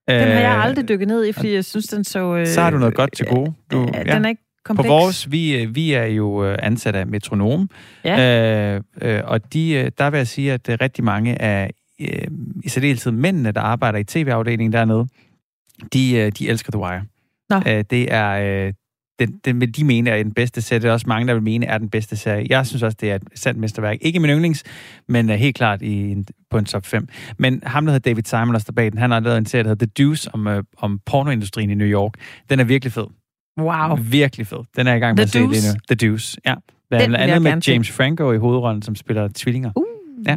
Den har jeg øh, aldrig dykket ned i, fordi jeg synes, den så... Øh, så har du noget godt til gode. Du, ja. Den er ikke kompleks. På vores, vi, øh, vi er jo øh, ansat af Metronom, ja. øh, øh, og de, der vil jeg sige, at rigtig mange af, øh, i særdeleshed mændene, der arbejder i tv-afdelingen dernede, de, de elsker The Wire. Nå. Øh, det er, den, den vil de mene er den bedste serie. Det er også mange, der vil mene er den bedste serie. Jeg synes også, det er et sandt mesterværk. Ikke min yndlings, men er helt klart i en, på en top 5. Men ham, der hedder David Simon, der bag den, han har lavet en serie, der hedder The Deuce, om, uh, om pornoindustrien i New York. Den er virkelig fed. Wow. Virkelig fed. Den er i gang med The at Deuce. se lige nu. The Deuce, ja. Blandt andet med James Franco i hovedrollen, som spiller tvillinger. Uh. Ja.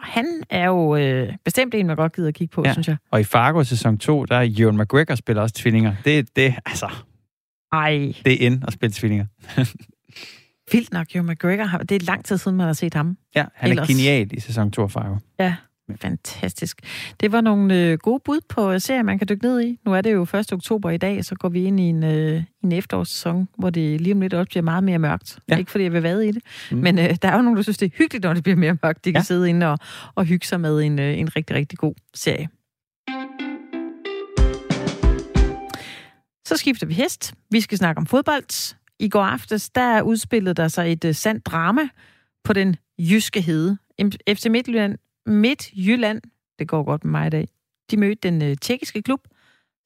Han er jo øh, bestemt en, man godt gider at kigge på, ja. synes jeg. Og i Fargo sæson 2, der er Ewan McGregor spiller også tvillinger. Det, det, altså, ej. Det er ind at spille tvillinger. *laughs* Vildt nok, jo McGregor. Det er lang tid siden, man har set ham. Ja, han Ellers. er genial i sæson 2 Fargo. Ja, fantastisk. Det var nogle øh, gode bud på serier, man kan dykke ned i. Nu er det jo 1. oktober i dag, så går vi ind i en, øh, en efterårssæson, hvor det lige om lidt også bliver meget mere mørkt. Ja. Ikke fordi jeg vil vade i det, mm. men øh, der er jo nogen, der synes, det er hyggeligt, når det bliver mere mørkt. De kan ja. sidde inde og, og hygge sig med en, øh, en rigtig, rigtig god serie. Så skifter vi hest. Vi skal snakke om fodbold. I går aftes, der udspillede der sig et uh, sandt drama på den jyske hede. FC Midtjylland, Midtjylland, det går godt med mig i dag, de mødte den uh, tjekkiske klub,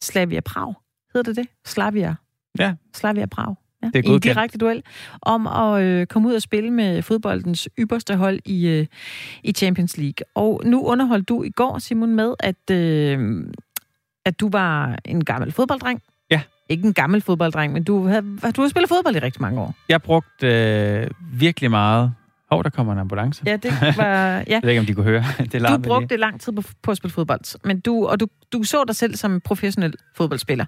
Slavia Prag. Hedder det det? Slavia. Ja. Slavia Prag. ja, det er i en direkte duel, om at øh, komme ud og spille med fodboldens ypperste hold i, øh, i Champions League. Og nu underholdt du i går, Simon, med, at, øh, at du var en gammel fodbolddreng. Ikke en gammel fodbolddreng, men du har, du har spillet fodbold i rigtig mange år. Jeg brugte øh, virkelig meget Hov, oh, der kommer en ambulance. Ja, det var... *laughs* Ja. jeg ved ikke, om de kunne høre. *laughs* Det du brugte lige. lang tid på, på at spille fodbold, men du, og du, du så dig selv som professionel fodboldspiller.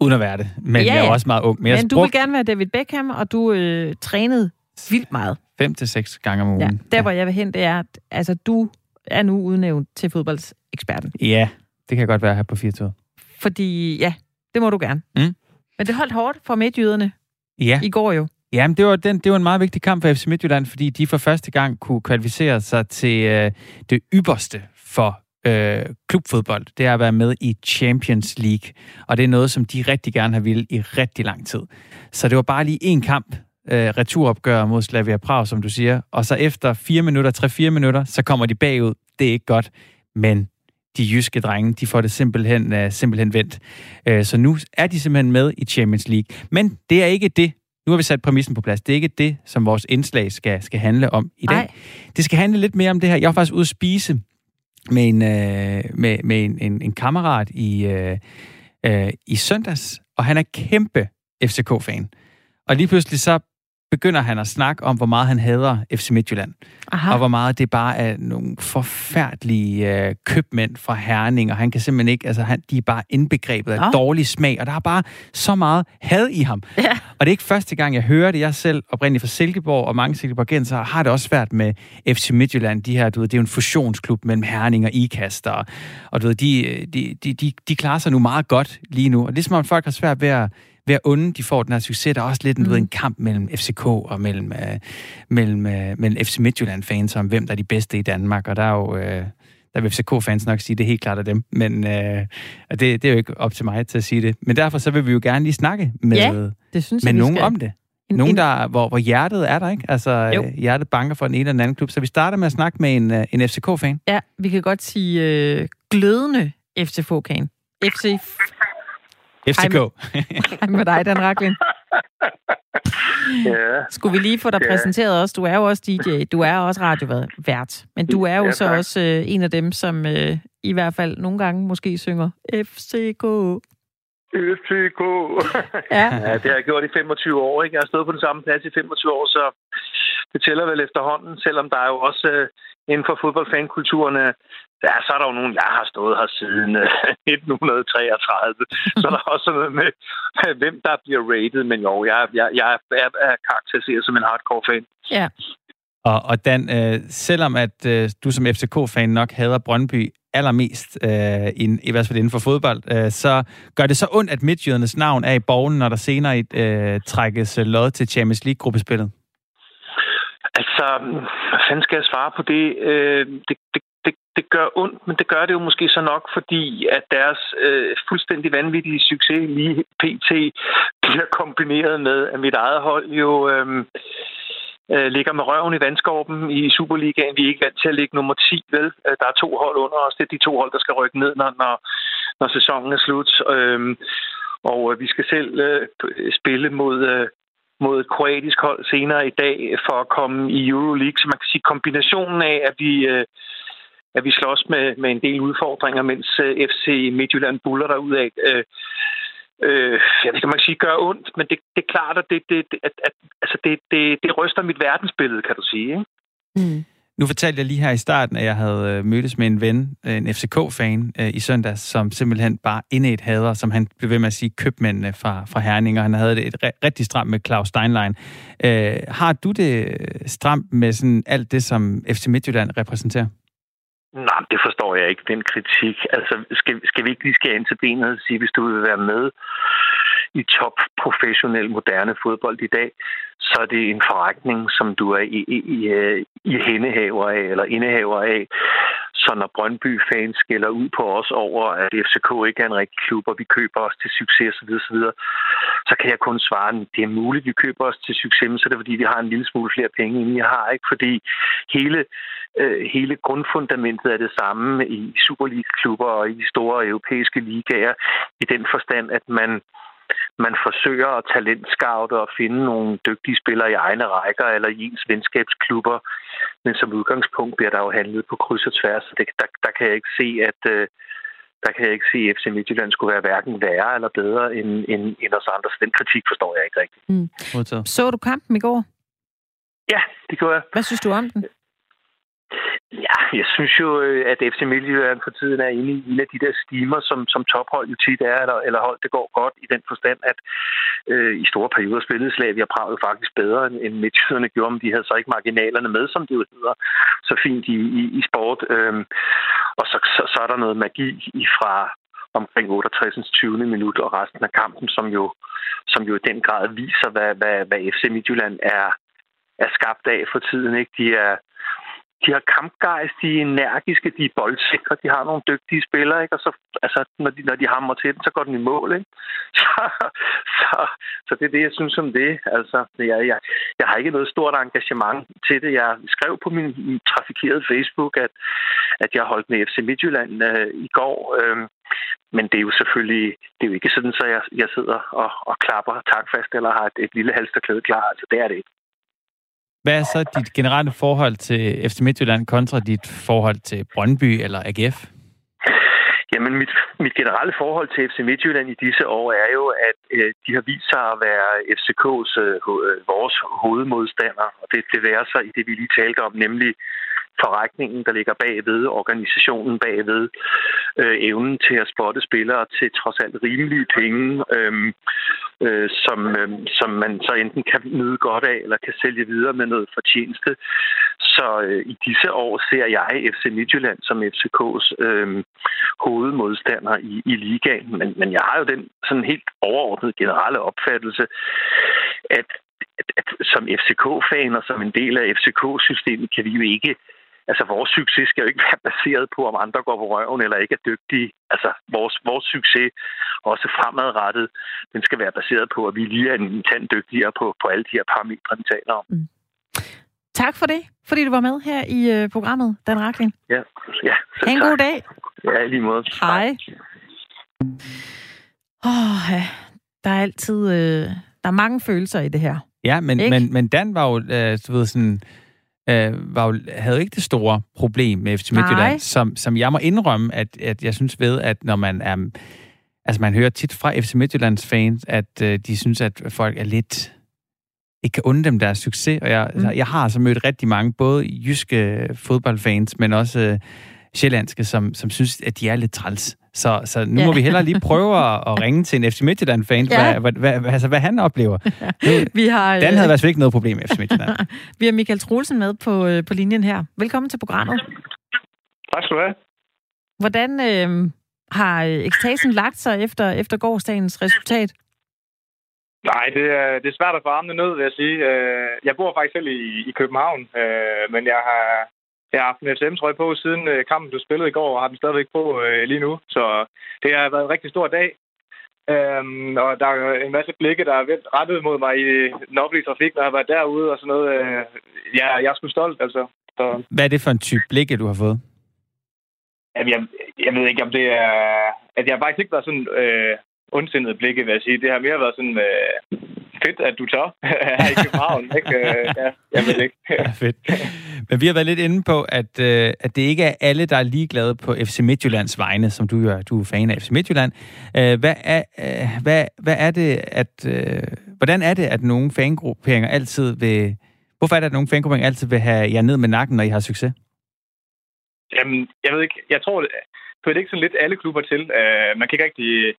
Uden at være det, men ja, jeg er også meget ung. Men, men du vil gerne være David Beckham, og du øh, trænede vildt meget. Fem til seks gange om ugen. Ja, der, ja. hvor jeg vil hen, det er, at altså, du er nu udnævnt til fodboldeksperten. Ja, det kan godt være her på 4 Fordi, ja, det må du gerne. Mm. Men det holdt hårdt for midtjyderne ja. i går jo. Jamen, det var, den, det var en meget vigtig kamp for FC Midtjylland, fordi de for første gang kunne kvalificere sig til øh, det ypperste for øh, klubfodbold. Det er at være med i Champions League, og det er noget, som de rigtig gerne har ville i rigtig lang tid. Så det var bare lige en kamp, øh, returopgør mod Slavia Prag, som du siger, og så efter fire minutter, 3-4 minutter, så kommer de bagud. Det er ikke godt, men de jyske drenge, de får det simpelthen, uh, simpelthen vendt. Uh, så nu er de simpelthen med i Champions League. Men det er ikke det, nu har vi sat præmissen på plads. Det er ikke det, som vores indslag skal, skal handle om i dag. Ej. Det skal handle lidt mere om det her. Jeg var faktisk ude at spise med en, øh, med, med en, en, en kammerat i, øh, øh, i søndags, og han er kæmpe FCK-fan. Og lige pludselig så begynder han at snakke om, hvor meget han hader FC Midtjylland. Aha. Og hvor meget det bare er nogle forfærdelige øh, købmænd fra Herning, og han kan simpelthen ikke, altså han, de er bare indbegrebet af ja. dårlig smag, og der er bare så meget had i ham. Ja. Og det er ikke første gang, jeg hører det. Jeg selv oprindeligt fra Silkeborg, og mange Silkeborgenser har det også svært med FC Midtjylland. De her, du ved, det er jo en fusionsklub mellem Herning og Ikast, og, og du ved, de, de, de, de, de klarer sig nu meget godt lige nu. Og det er som om folk har svært ved at at unde, de får den her succes. Der er også lidt en, mm. ved, en kamp mellem FCK og mellem, uh, mellem, uh, mellem FC Midtjylland-fans om, hvem der er de bedste i Danmark. Og der er jo... Uh, der vil FCK-fans nok sige, at det er helt klart af dem. Men uh, det, det er jo ikke op til mig til at sige det. Men derfor så vil vi jo gerne lige snakke med, ja, det synes med jeg, nogen skal. om det. En, nogen, der, hvor, hvor hjertet er der, ikke? Altså, jo. hjertet banker for den ene eller den anden klub. Så vi starter med at snakke med en, en FCK-fan. Ja, vi kan godt sige øh, glødende FCK-fan. FC FCK. Hej *laughs* med dig, Dan Raklin. ja. Skulle vi lige få dig ja. præsenteret også? Du er jo også DJ, du er også radiovært, men du er jo ja, så tak. også øh, en af dem, som øh, i hvert fald nogle gange måske synger FCK. FCK. *laughs* ja. ja, det har jeg gjort i 25 år. Ikke? Jeg har stået på den samme plads i 25 år, så det tæller vel efterhånden, selvom der er jo også øh, inden for fodboldfankulturen Ja, så er der jo nogen, jeg har stået her siden 1933. Øh, *laughs* så er der også noget med, hvem der bliver rated. Men jo, jeg, jeg, jeg er, er karakteriseret som en hardcore-fan. Ja. Og, og Dan, øh, selvom at øh, du som FCK-fan nok hader Brøndby allermest, øh, in, i hvert fald inden for fodbold, øh, så gør det så ondt, at midtjydernes navn er i borgen, når der senere øh, trækkes lod til Champions League-gruppespillet? Altså, hvad fanden skal jeg svare på det? Øh, det, det det, gør ondt, men det gør det jo måske så nok, fordi at deres øh, fuldstændig vanvittige succes lige pt. bliver kombineret med, at mit eget hold jo øh, øh, ligger med røven i vandskorben i Superligaen. Vi er ikke vant til at ligge nummer 10, vel? Øh, der er to hold under os. Det er de to hold, der skal rykke ned, når, når, når sæsonen er slut. Øh, og øh, vi skal selv øh, spille mod... Øh, mod et kroatisk hold senere i dag for at komme i Euroleague. Så man kan sige, kombinationen af, at vi, øh, at vi slås med, med en del udfordringer, mens øh, FC Midtjylland buller derud af. Øh, øh, jeg ved, kan man sige, gør ondt, men det, det er klart, at det, det, at, at, altså det, det, det ryster mit verdensbillede, kan du sige. Ikke? Mm. Nu fortalte jeg lige her i starten, at jeg havde øh, mødtes med en ven, øh, en FCK-fan i søndags, som simpelthen bare indet hader, som han blev ved med at sige, købmændene fra, fra Herning, og han havde det et rigtig stramt med Claus Steinlein. Øh, har du det stramt med sådan alt det, som FC Midtjylland repræsenterer? Nej, det forstår jeg ikke, den kritik. Altså, skal, skal vi ikke lige skære ind til benet og sige, hvis du vil være med i top professionel moderne fodbold i dag, så er det en forretning, som du er i, i, i, i hændehaver af, eller indehaver af. Så når Brøndby-fans skælder ud på os over, at FCK ikke er en rigtig klub, og vi køber os til succes osv., osv., så kan jeg kun svare, at det er muligt, at vi køber os til succes, men så er det fordi, vi har en lille smule flere penge, end jeg har. ikke Fordi hele, øh, hele grundfundamentet er det samme i Superliga-klubber og i de store europæiske ligaer, i den forstand, at man man forsøger at talentscoute og finde nogle dygtige spillere i egne rækker eller i ens venskabsklubber. Men som udgangspunkt bliver der jo handlet på kryds og tværs. Det, der, der kan jeg ikke se, at øh, der kan jeg ikke se, at FC Midtjylland skulle være hverken værre eller bedre end, end, end os andre. Så den kritik forstår jeg ikke rigtigt. Mm. Så du kampen i går? Ja, det gjorde jeg. Hvad synes du om den? Ja, jeg synes jo, øh, at FC Midtjylland for tiden er inde i en af de der stimer, som, som tophold jo tit er, eller, eller hold, det går godt i den forstand, at øh, i store perioder spillede Slavia Prag faktisk bedre, end Midtjyllanderne gjorde, men de havde så ikke marginalerne med, som det jo hedder, så fint i, i, i sport. Øh, og så, så, så er der noget magi i fra omkring 68. 20. minut og resten af kampen, som jo, som jo i den grad viser, hvad, hvad, hvad FC Midtjylland er, er skabt af for tiden. Ikke? De er de har kampgejst, de er energiske, de er boldsikre, de har nogle dygtige spillere, ikke? og så, altså, når, de, når de hammer til den, så går den i mål. Ikke? *laughs* Så, så, så det er det, jeg synes om det. Altså, jeg, jeg, jeg har ikke noget stort engagement til det. Jeg skrev på min, trafikerede Facebook, at, at jeg holdt med FC Midtjylland øh, i går. Øh, men det er jo selvfølgelig det er jo ikke sådan, så jeg, jeg sidder og, og klapper tankfast eller har et, et lille halsterklæde klar. Altså, det er det ikke. Hvad er så dit generelle forhold til FC Midtjylland kontra dit forhold til Brøndby eller AGF? Jamen, mit, mit generelle forhold til FC Midtjylland i disse år er jo, at øh, de har vist sig at være FCK's, øh, øh, vores hovedmodstander. Og det, det værer sig i det, vi lige talte om, nemlig forretningen, der ligger bagved, organisationen bagved, øh, evnen til at spotte spillere til trods alt rimelige penge, øh, øh, som, øh, som man så enten kan nyde godt af, eller kan sælge videre med noget fortjeneste. Så øh, i disse år ser jeg FC Midtjylland som FCK's øh, hovedmodstander i, i ligaen. Men, men jeg har jo den sådan helt overordnede generelle opfattelse, at at, at som FCK-fan og som en del af FCK-systemet kan vi jo ikke altså vores succes skal jo ikke *laughs* være baseret på, om andre går på røven eller ikke er dygtige. Altså vores, vores succes, også fremadrettet, den skal være baseret på, at vi lige er en tand dygtigere på, på alle de her parametre, vi taler om. Mm. Tak for det, fordi du var med her i uh, programmet, Dan Rakling. Ja, ja. Ha' en god dag. Ja, lige måde. Hej. Oh, ja. Der er altid øh, der er mange følelser i det her. Ja, men, men, men Dan var jo, øh, du ved, sådan, øh, var jo, havde jo ikke det store problem med FC Midtjylland, som, som jeg må indrømme, at, at jeg synes ved, at når man er... Altså, man hører tit fra FC Midtjyllands fans, at øh, de synes, at folk er lidt ikke kan unde dem deres succes. Og jeg, mm. jeg har altså mødt rigtig mange, både jyske fodboldfans, men også øh, sjællandske, som, som synes, at de er lidt træls. Så, så nu ja. må vi hellere lige prøve at, at ringe til en FC Midtjylland-fan, ja. hvad, hvad, hvad, altså, hvad han oplever. *laughs* vi har, Dan havde i hvert fald ikke noget problem med FC Midtjylland. *laughs* vi har Michael Troelsen med på, øh, på linjen her. Velkommen til programmet. Tak skal du have. Hvordan øh, har ekstasen lagt sig efter, efter gårdsdagens resultat? Nej, det er, det er svært at få armene ned, vil jeg sige. Øh, jeg bor faktisk selv i, i København, øh, men jeg har, jeg har haft en FCM-trøje på siden øh, kampen blev spillet i går, og har den stadigvæk på lige nu. Så det har været en rigtig stor dag. Øhm, og der er en masse blikke, der er rettet mod mig i den offentlige trafik, når jeg har været derude og sådan noget. ja, jeg er sgu stolt, altså. Så. Hvad er det for en type blikke, du har fået? Jamen, jeg, jeg ved ikke, om det er... At jeg har faktisk ikke været sådan øh, ondsindede blikke, vil jeg sige. Det har mere været sådan øh, fedt, at du tør *laughs* her i København. ikke? Øh, ja, jeg ved ikke. ja, fedt. Men vi har været lidt inde på, at, øh, at det ikke er alle, der er ligeglade på FC Midtjyllands vegne, som du er. Du er fan af FC Midtjylland. Øh, hvad, er, øh, hvad, hvad er det, at... Øh, hvordan er det, at nogle fangrupperinger altid vil... Hvorfor er det, at nogle fangrupperinger altid vil have jer ned med nakken, når I har succes? Jamen, jeg ved ikke. Jeg tror, det er ikke sådan lidt alle klubber til. Uh, man kan ikke rigtig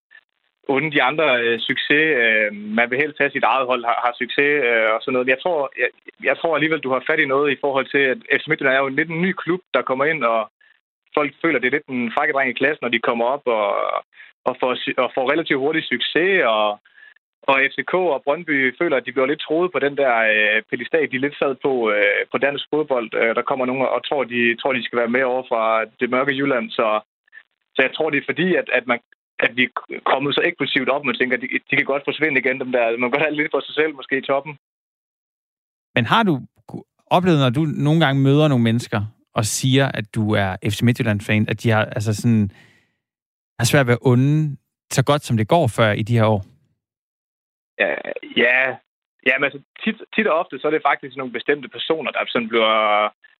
unde de andre øh, succes. Øh, man vil helst have sit eget hold har, har succes øh, og sådan noget. Jeg tror, jeg, jeg tror alligevel, du har fat i noget i forhold til, at FC Midtjylland er jo lidt en ny klub, der kommer ind, og folk føler, det er lidt en frækkedreng i klassen, når de kommer op og, og, får, og får relativt hurtig succes, og, og FCK og Brøndby føler, at de bliver lidt troet på den der øh, pedestal, de lidt sad på øh, på dansk fodbold. Øh, der kommer nogen og tror, de tror, de skal være med over fra det mørke Jylland, så så jeg tror, det er fordi, at, at man at vi er kommet så eksklusivt op, man tænker, at de, de kan godt forsvinde igen, dem der. Man kan godt have lidt for sig selv, måske i toppen. Men har du oplevet, når du nogle gange møder nogle mennesker, og siger, at du er FC Midtjylland-fan, at de har, altså sådan, har svært ved at unde så godt, som det går før i de her år? Ja, ja, ja men altså tit, tit og ofte, så er det faktisk nogle bestemte personer, der sådan bliver,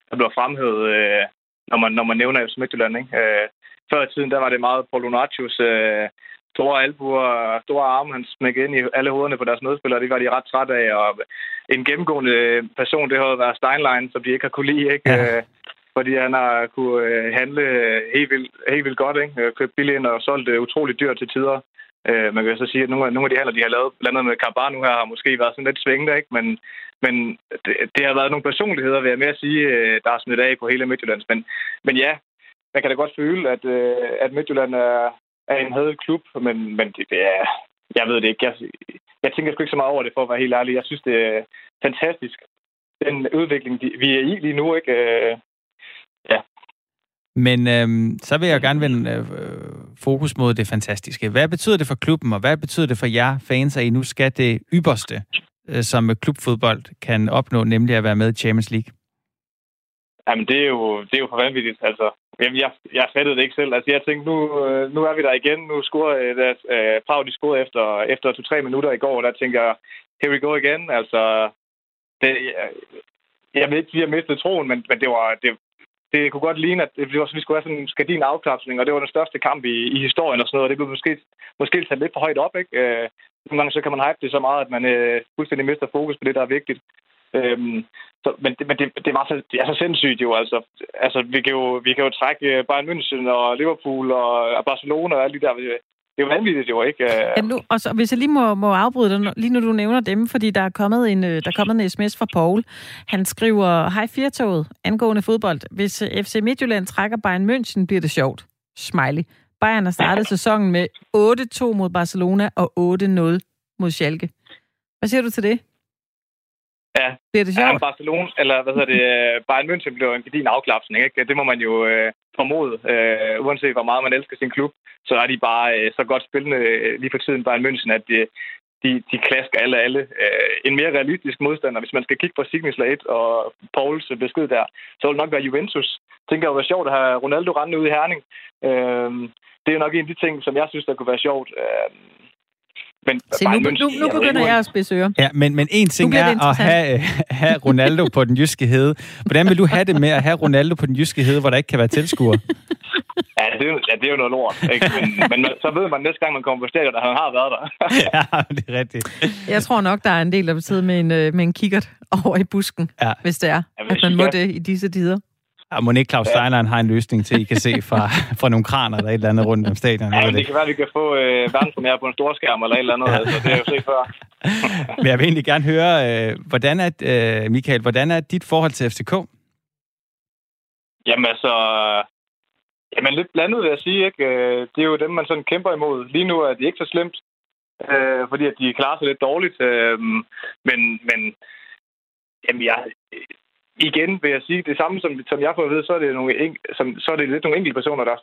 der bliver fremhævet, øh, når, man, når man nævner FC Midtjylland. Ikke? Øh, før i tiden, der var det meget Paulo Nachos øh, store albuer og store arme, han smækkede ind i alle hovederne på deres medspillere. Det var de ret træt af. Og en gennemgående person, det havde været Steinlein, som de ikke har kunne lide. Ikke? Ja. Øh, fordi han har kunne øh, handle helt vildt, helt vildt godt. Ikke? Købt billigt ind og solgt utroligt dyrt til tider. Øh, man kan så sige, at nogle af, nogle af de handler, de har lavet, blandt andet med Karbar nu her, har måske været sådan lidt svingende, ikke? Men, men det, det, har været nogle personligheder, vil jeg mere sige, der har smidt af på hele Midtjyllands. Men, men ja, man kan da godt føle, at, øh, at Midtjylland er, er en hadet klub, men, men det, det er, jeg ved det ikke. Jeg, jeg tænker sgu ikke så meget over det, for at være helt ærlig. Jeg synes, det er fantastisk, den udvikling, vi er i lige nu. Ikke? Øh, ja. Men øh, så vil jeg gerne vende øh, fokus mod det fantastiske. Hvad betyder det for klubben, og hvad betyder det for jer fans, at I nu skal det ypperste, øh, som klubfodbold kan opnå, nemlig at være med i Champions League? Jamen, det er jo, det er jo for vanvittigt. Altså, jamen, jeg, jeg fattede det ikke selv. Altså, jeg tænkte, nu, øh, nu er vi der igen. Nu scorer deres, øh, øh Prag, de scorede efter, efter to-tre minutter i går, og der tænker jeg, here we go igen. Altså, det, jeg, jeg ved ikke, vi har mistet troen, men, men det var, det, det kunne godt ligne, at det var, vi skulle have sådan en skadin afklapsning, og det var den største kamp i, i historien og sådan noget, og det blev måske, måske sat lidt for højt op, ikke? Øh, nogle gange så kan man hype det så meget, at man øh, fuldstændig mister fokus på det, der er vigtigt. Øhm, så, men det, men det, det, var så, det er så sindssygt jo, altså. altså vi, kan jo, vi kan jo trække øh, Bayern München og Liverpool og Barcelona og alle de der. Det er jo vanvittigt jo, ikke? Ja, nu, og så, hvis jeg lige må, må afbryde dig, lige når du nævner dem, fordi der er kommet en, øh, der er kommet en sms fra Paul. Han skriver, hej Firtoget, angående fodbold. Hvis øh, FC Midtjylland trækker Bayern München, bliver det sjovt. Smiley. Bayern har startet *laughs* sæsonen med 8-2 mod Barcelona og 8-0 mod Schalke. Hvad siger du til det? Bliver det sjovt? Ja, Barcelona, eller hvad hedder det, Bayern München blev en gedin afklapsning, ikke? Det må man jo øh, formode. Øh, uanset hvor meget man elsker sin klub, så er de bare øh, så godt spillende øh, lige for tiden, Bayern München, at de, de, de klasker alle alle. Øh, en mere realistisk modstander, hvis man skal kigge på Signisla 1 og Pauls besked der, så vil det nok være Juventus. Jeg tænker jo, være sjovt at have Ronaldo rendende ud i Herning. Øh, det er jo nok en af de ting, som jeg synes, der kunne være sjovt. Øh, men Se, nu, nu, nu begynder jeg at spidse ører. Ja, men, men en ting er at have, have Ronaldo på den jyske hede. Hvordan vil du have det med at have Ronaldo på den jyske hede, hvor der ikke kan være tilskuere? Ja, det er, ja, det er jo noget lort. Ikke? Men, men så ved man næste gang, man kommer på stadion, at han har været der. *laughs* ja, det er rigtigt. Jeg tror nok, der er en del, der vil sidde med en, øh, med en kikkert over i busken, ja. hvis det er, ja, at man må det i disse tider. Ja, må ikke Claus Steinlein har en løsning til, I kan se fra, *laughs* fra nogle kraner eller et eller andet rundt om stadion? Ja, det. det kan være, at vi kan få øh, verdenspremiere på en stor skærm eller et eller andet. Ja. Altså, det er jo set før. *laughs* Men jeg vil egentlig gerne høre, øh, hvordan er, øh, Michael, hvordan er dit forhold til FCK? Jamen altså, jamen lidt blandet vil jeg sige. Ikke? Øh, det er jo dem, man sådan kæmper imod. Lige nu er det ikke så slemt, øh, fordi at de klarer sig lidt dårligt. Øh, men, men jamen, jeg, igen vil jeg sige det samme, som, som jeg får at vide, så er det, nogle, som, så er det lidt nogle enkelte personer, der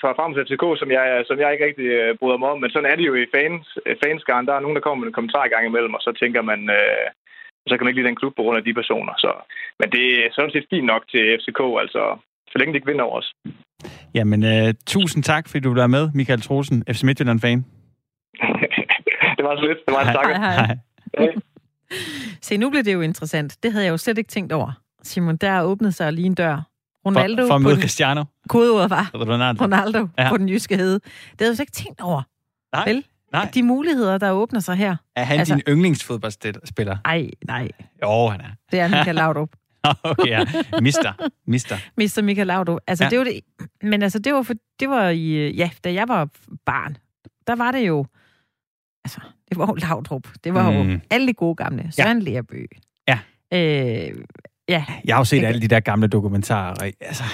får frem til FCK, som jeg, som jeg ikke rigtig uh, bryder mig om. Men sådan er det jo i fans, fanskaren. Der er nogen, der kommer med en kommentar i gang imellem, og så tænker man, uh, så kan man ikke lide den klub på grund af de personer. Så, men det er sådan set fint nok til FCK, altså så længe de ikke vinder over os. Jamen, uh, tusind tak, fordi du var med, Michael Trosen, FC Midtjylland-fan. *laughs* det var så lidt. Det var en Hej, hej. hej. Se, nu bliver det jo interessant. Det havde jeg jo slet ikke tænkt over. Simon, der åbnet sig lige en dør. Ronaldo for, for at møde Cristiano. Kodeordet var Ronaldo, Ronaldo ja. på den jyske hede. Det havde jeg ikke tænkt over. Nej. Vel? Nej. De muligheder, der åbner sig her. Er han altså, din yndlingsfodboldspiller? Nej, nej. Jo, han er. Det er Michael Laudrup. *laughs* okay, ja. Mister. Mister. Mister Michael Laudrup. Altså, ja. det var det, men altså, det var, for, det var i, ja, da jeg var barn, der var det jo, altså, det var jo Laudrup. Det var mm. jo alle de gode gamle. Søren ja. Lerbø. Ja. Øh, Ja. Jeg har jo set okay. alle de der gamle dokumentarer, og altså,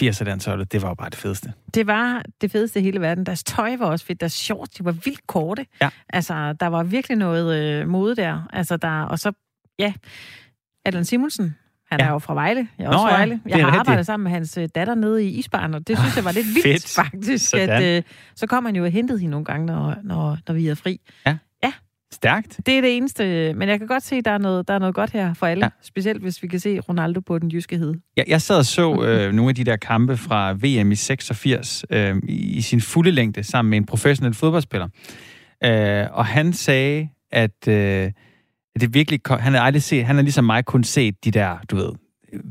80'er det var jo bare det fedeste. Det var det fedeste i hele verden. Deres tøj var også fedt, deres shorts, de var vildt korte. Ja. Altså, der var virkelig noget øh, mode der. Altså, der, og så, ja, Adlan Simonsen, han ja. er jo fra Vejle. Jeg er også Nå, fra Vejle. Jeg har rigtigt. arbejdet sammen med hans øh, datter nede i Isbaren, og det synes jeg var lidt vildt, Fedt. faktisk. Sådan. At, øh, så kom han jo og hentede hende nogle gange, når, når, når vi er fri. Ja. Stærkt. Det er det eneste, men jeg kan godt se, at der er noget, der er noget godt her for alle. Ja. Specielt hvis vi kan se Ronaldo på den jyske hede. Jeg, jeg sad og så øh, nogle af de der kampe fra VM i 86 øh, i sin fulde længde sammen med en professionel fodboldspiller. Øh, og han sagde, at øh, det virkelig, han har aldrig set, han har ligesom mig kun set de der, du ved,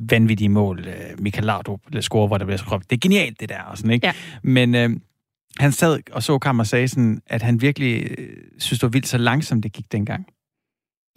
vanvittige mål, øh, Michael Laudrup score, hvor der bliver skrevet, det er genialt det der, og sådan, ikke? Ja. Men øh, han sad og så kammer og sagde sådan, at han virkelig øh, synes, det var vildt så langsomt, det gik dengang.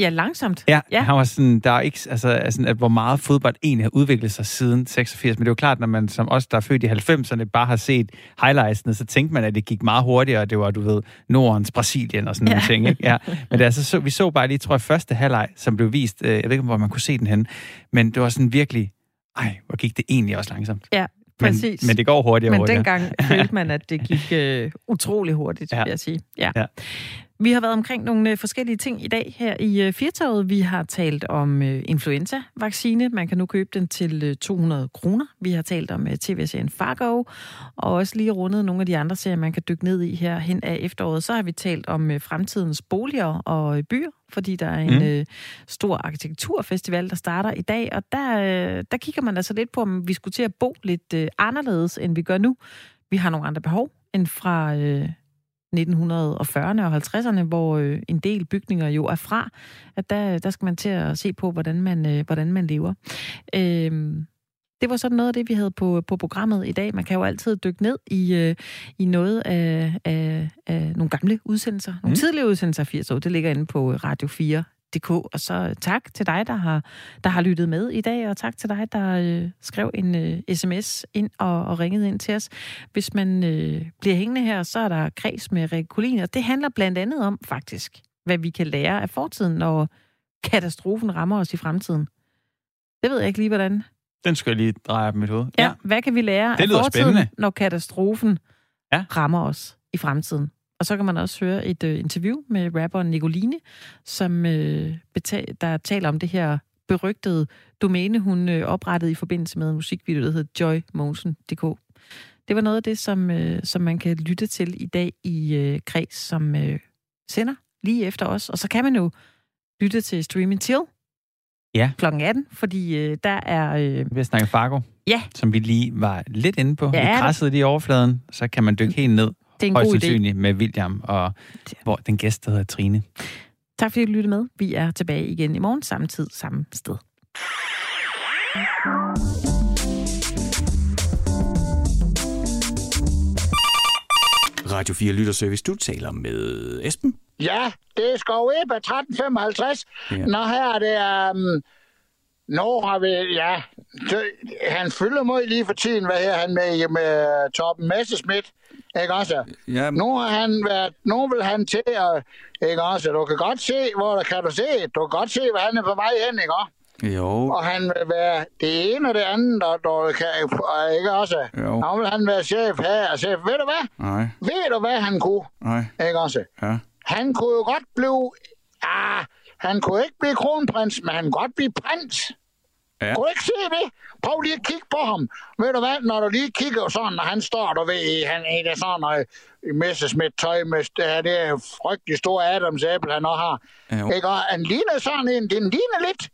Ja, langsomt. Ja, ja. han var sådan, der er ikke, altså, altså, at hvor meget fodbold egentlig har udviklet sig siden 86, men det er jo klart, når man som os, der er født i 90'erne, bare har set highlightsene, så tænkte man, at det gik meget hurtigere, og det var, du ved, Nordens Brasilien og sådan ja. nogle ting, ikke? Ja. Men det, altså, så, vi så bare lige, tror jeg, første halvleg, som blev vist, øh, jeg ved ikke, hvor man kunne se den hen, men det var sådan virkelig, ej, hvor gik det egentlig også langsomt. Ja, Præcis. Men, men det går hurtigere Men hurtigere. dengang følte man, at det gik øh, utrolig hurtigt, ja. vil jeg sige. Ja. ja. Vi har været omkring nogle øh, forskellige ting i dag her i øh, Firtoget. Vi har talt om øh, influenza-vaccine. Man kan nu købe den til 200 kroner. Vi har talt om tv-serien Fargo, og også lige rundet nogle af de andre serier, man kan dykke ned i her hen af efteråret. Så har vi talt om fremtidens boliger og byer, fordi der er en mm. øh, stor arkitekturfestival, der starter i dag, og der, øh, der kigger man altså lidt på, om vi skulle til at bo lidt øh, anderledes, end vi gør nu. Vi har nogle andre behov end fra... Øh, 1940'erne og 50'erne, hvor øh, en del bygninger jo er fra, at der, der skal man til at se på, hvordan man, øh, hvordan man lever. Øh, det var sådan noget af det, vi havde på, på programmet i dag. Man kan jo altid dykke ned i, øh, i noget af, af, af nogle gamle udsendelser. Nogle mm. tidligere udsendelser af 80 år. Det ligger inde på Radio 4 DK. Og så tak til dig, der har, der har lyttet med i dag, og tak til dig, der øh, skrev en øh, sms ind og, og ringede ind til os. Hvis man øh, bliver hængende her, så er der kreds med Rikke og det handler blandt andet om faktisk, hvad vi kan lære af fortiden, når katastrofen rammer os i fremtiden. Det ved jeg ikke lige, hvordan. Den skal jeg lige dreje på mit hoved. Ja, ja. hvad kan vi lære det af fortiden, spændende. når katastrofen ja. rammer os i fremtiden? Og så kan man også høre et øh, interview med rapperen Nicoline, som øh, betal, der taler om det her berygtede domæne, hun øh, oprettede i forbindelse med en musikvideo, der hedder joymotion.dk. Det var noget af det, som, øh, som man kan lytte til i dag i øh, Kreds, som øh, sender lige efter os. Og så kan man jo lytte til Streaming Till ja. kl. 18, fordi øh, der er... Øh, vi har snakket Fargo, ja. som vi lige var lidt inde på. Ja, vi krassede lige i overfladen, så kan man dykke helt ned det er en god idé. med William, og hvor den gæst, der hedder Trine. Tak fordi du lyttede med. Vi er tilbage igen i morgen, samme tid, samme sted. Radio 4 Lytterservice, du taler med Esben. Ja, det er Skov Ebbe 1355. Ja. Nå, her er det... Um, Nå har vi, ja, han fylder mig lige for tiden, hvad her han med, med Torben Messerschmidt. Ikke også? Ja. Nu har han været, nu vil han til at, ikke også? Du kan godt se, hvor der kan du se, du kan godt se, hvad han er på vej hen, ikke også? Jo. Og han vil være det ene og det andet, der, der kan, ikke også? Jo. Nu vil han være chef her og chef. Ved du hvad? Nej. Ved du, hvad han kunne? Nej. Ikke også? Ja. Han kunne jo godt blive, ah, han kunne ikke blive kronprins, men han kunne godt blive prins. Ja. Kunne du ikke se det? Prøv lige at kigge på ham. Ved du hvad, når du lige kigger sådan, når han står, du ved, han er der sådan noget Messerschmidt tøj med det det er frygtelig stor Adams æble, han også har. Ja, ikke? Og han ligner sådan en, den ligner lidt,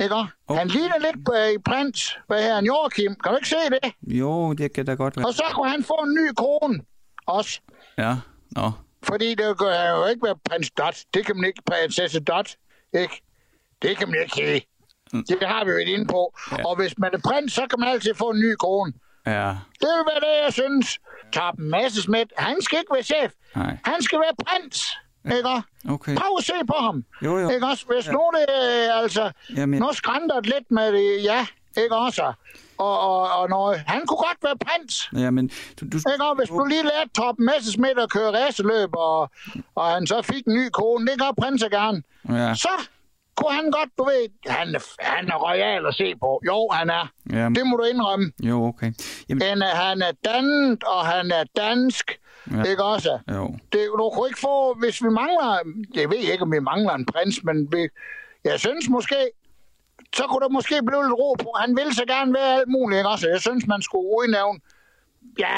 ikke? Oh. Han ligner lidt uh, prins, hvad her, en Joachim. Kan du ikke se det? Jo, det kan da godt være. Og så kunne han få en ny kone også. Ja, nå. Fordi det kan jo ikke være prins Dot. Det kan man ikke, prinsesse Dot, ikke? Det kan man ikke sige. Mm. Det har vi jo inde på. Ja. Og hvis man er prins, så kan man altid få en ny kone. Ja. Det vil være det, jeg synes. Torben Massesmith, han skal ikke være chef. Nej. Han skal være prins. Ikke? Okay. Prøv at se på ham. Jo, jo. Ikke også? Hvis ja. nu det, altså, Jamen. nu skrænter det lidt med det, ja, ikke også? Og, og, og noget. Han kunne godt være prins. Ja, men du, du... Ikke også? Hvis du lige lærte Torben Messerschmidt at køre racerløb, og, og han så fik en ny kone, det gør prinser gerne. Ja. Så kunne han godt, du ved, han er, han er royal at se på. Jo, han er. Jamen. Det må du indrømme. Jo, okay. Jamen... Han, er, han er dannet, og han er dansk. Ja. Ikke også? Jo. Det, du kunne ikke få, hvis vi mangler, jeg ved ikke, om vi mangler en prins, men vi, jeg synes måske, så kunne der måske blive lidt ro på. Han vil så gerne være alt muligt, ikke også? Jeg synes, man skulle udnævne, ja,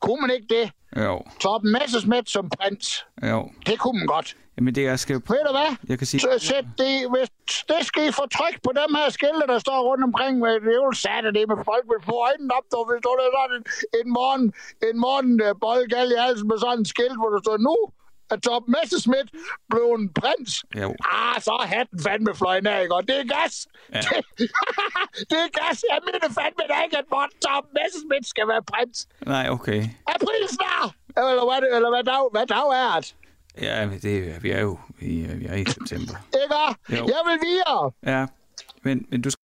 kunne man ikke det? Jo. Torben Messersmith som prins. Jo. Det kunne man godt. Jamen det, jeg skal... Ved du hvad? Jeg kan sige... Så sæt det, hvis det skal I få tryk på dem her skilte, der står rundt omkring. Med, det er jo sat det med folk vil få øjnene op, der vil stå der sådan en, en morgen, en morgen uh, boldgal i halsen med sådan en skilt, hvor der står nu at Tom Messerschmidt blev en prins. Jo. Ah, så er hatten fandme fløjen af, ikke? Og det er gas. Ja. Det, *laughs* det er gas. Jeg mener fandme da ikke, at Morten Tom Messerschmidt skal være prins. Nej, okay. April snart! Eller hvad, eller hvad dag, hvad dag er det? Ja, det, vi er jo i, vi er i september. Ikke? Jeg vil videre. Ja, men, men du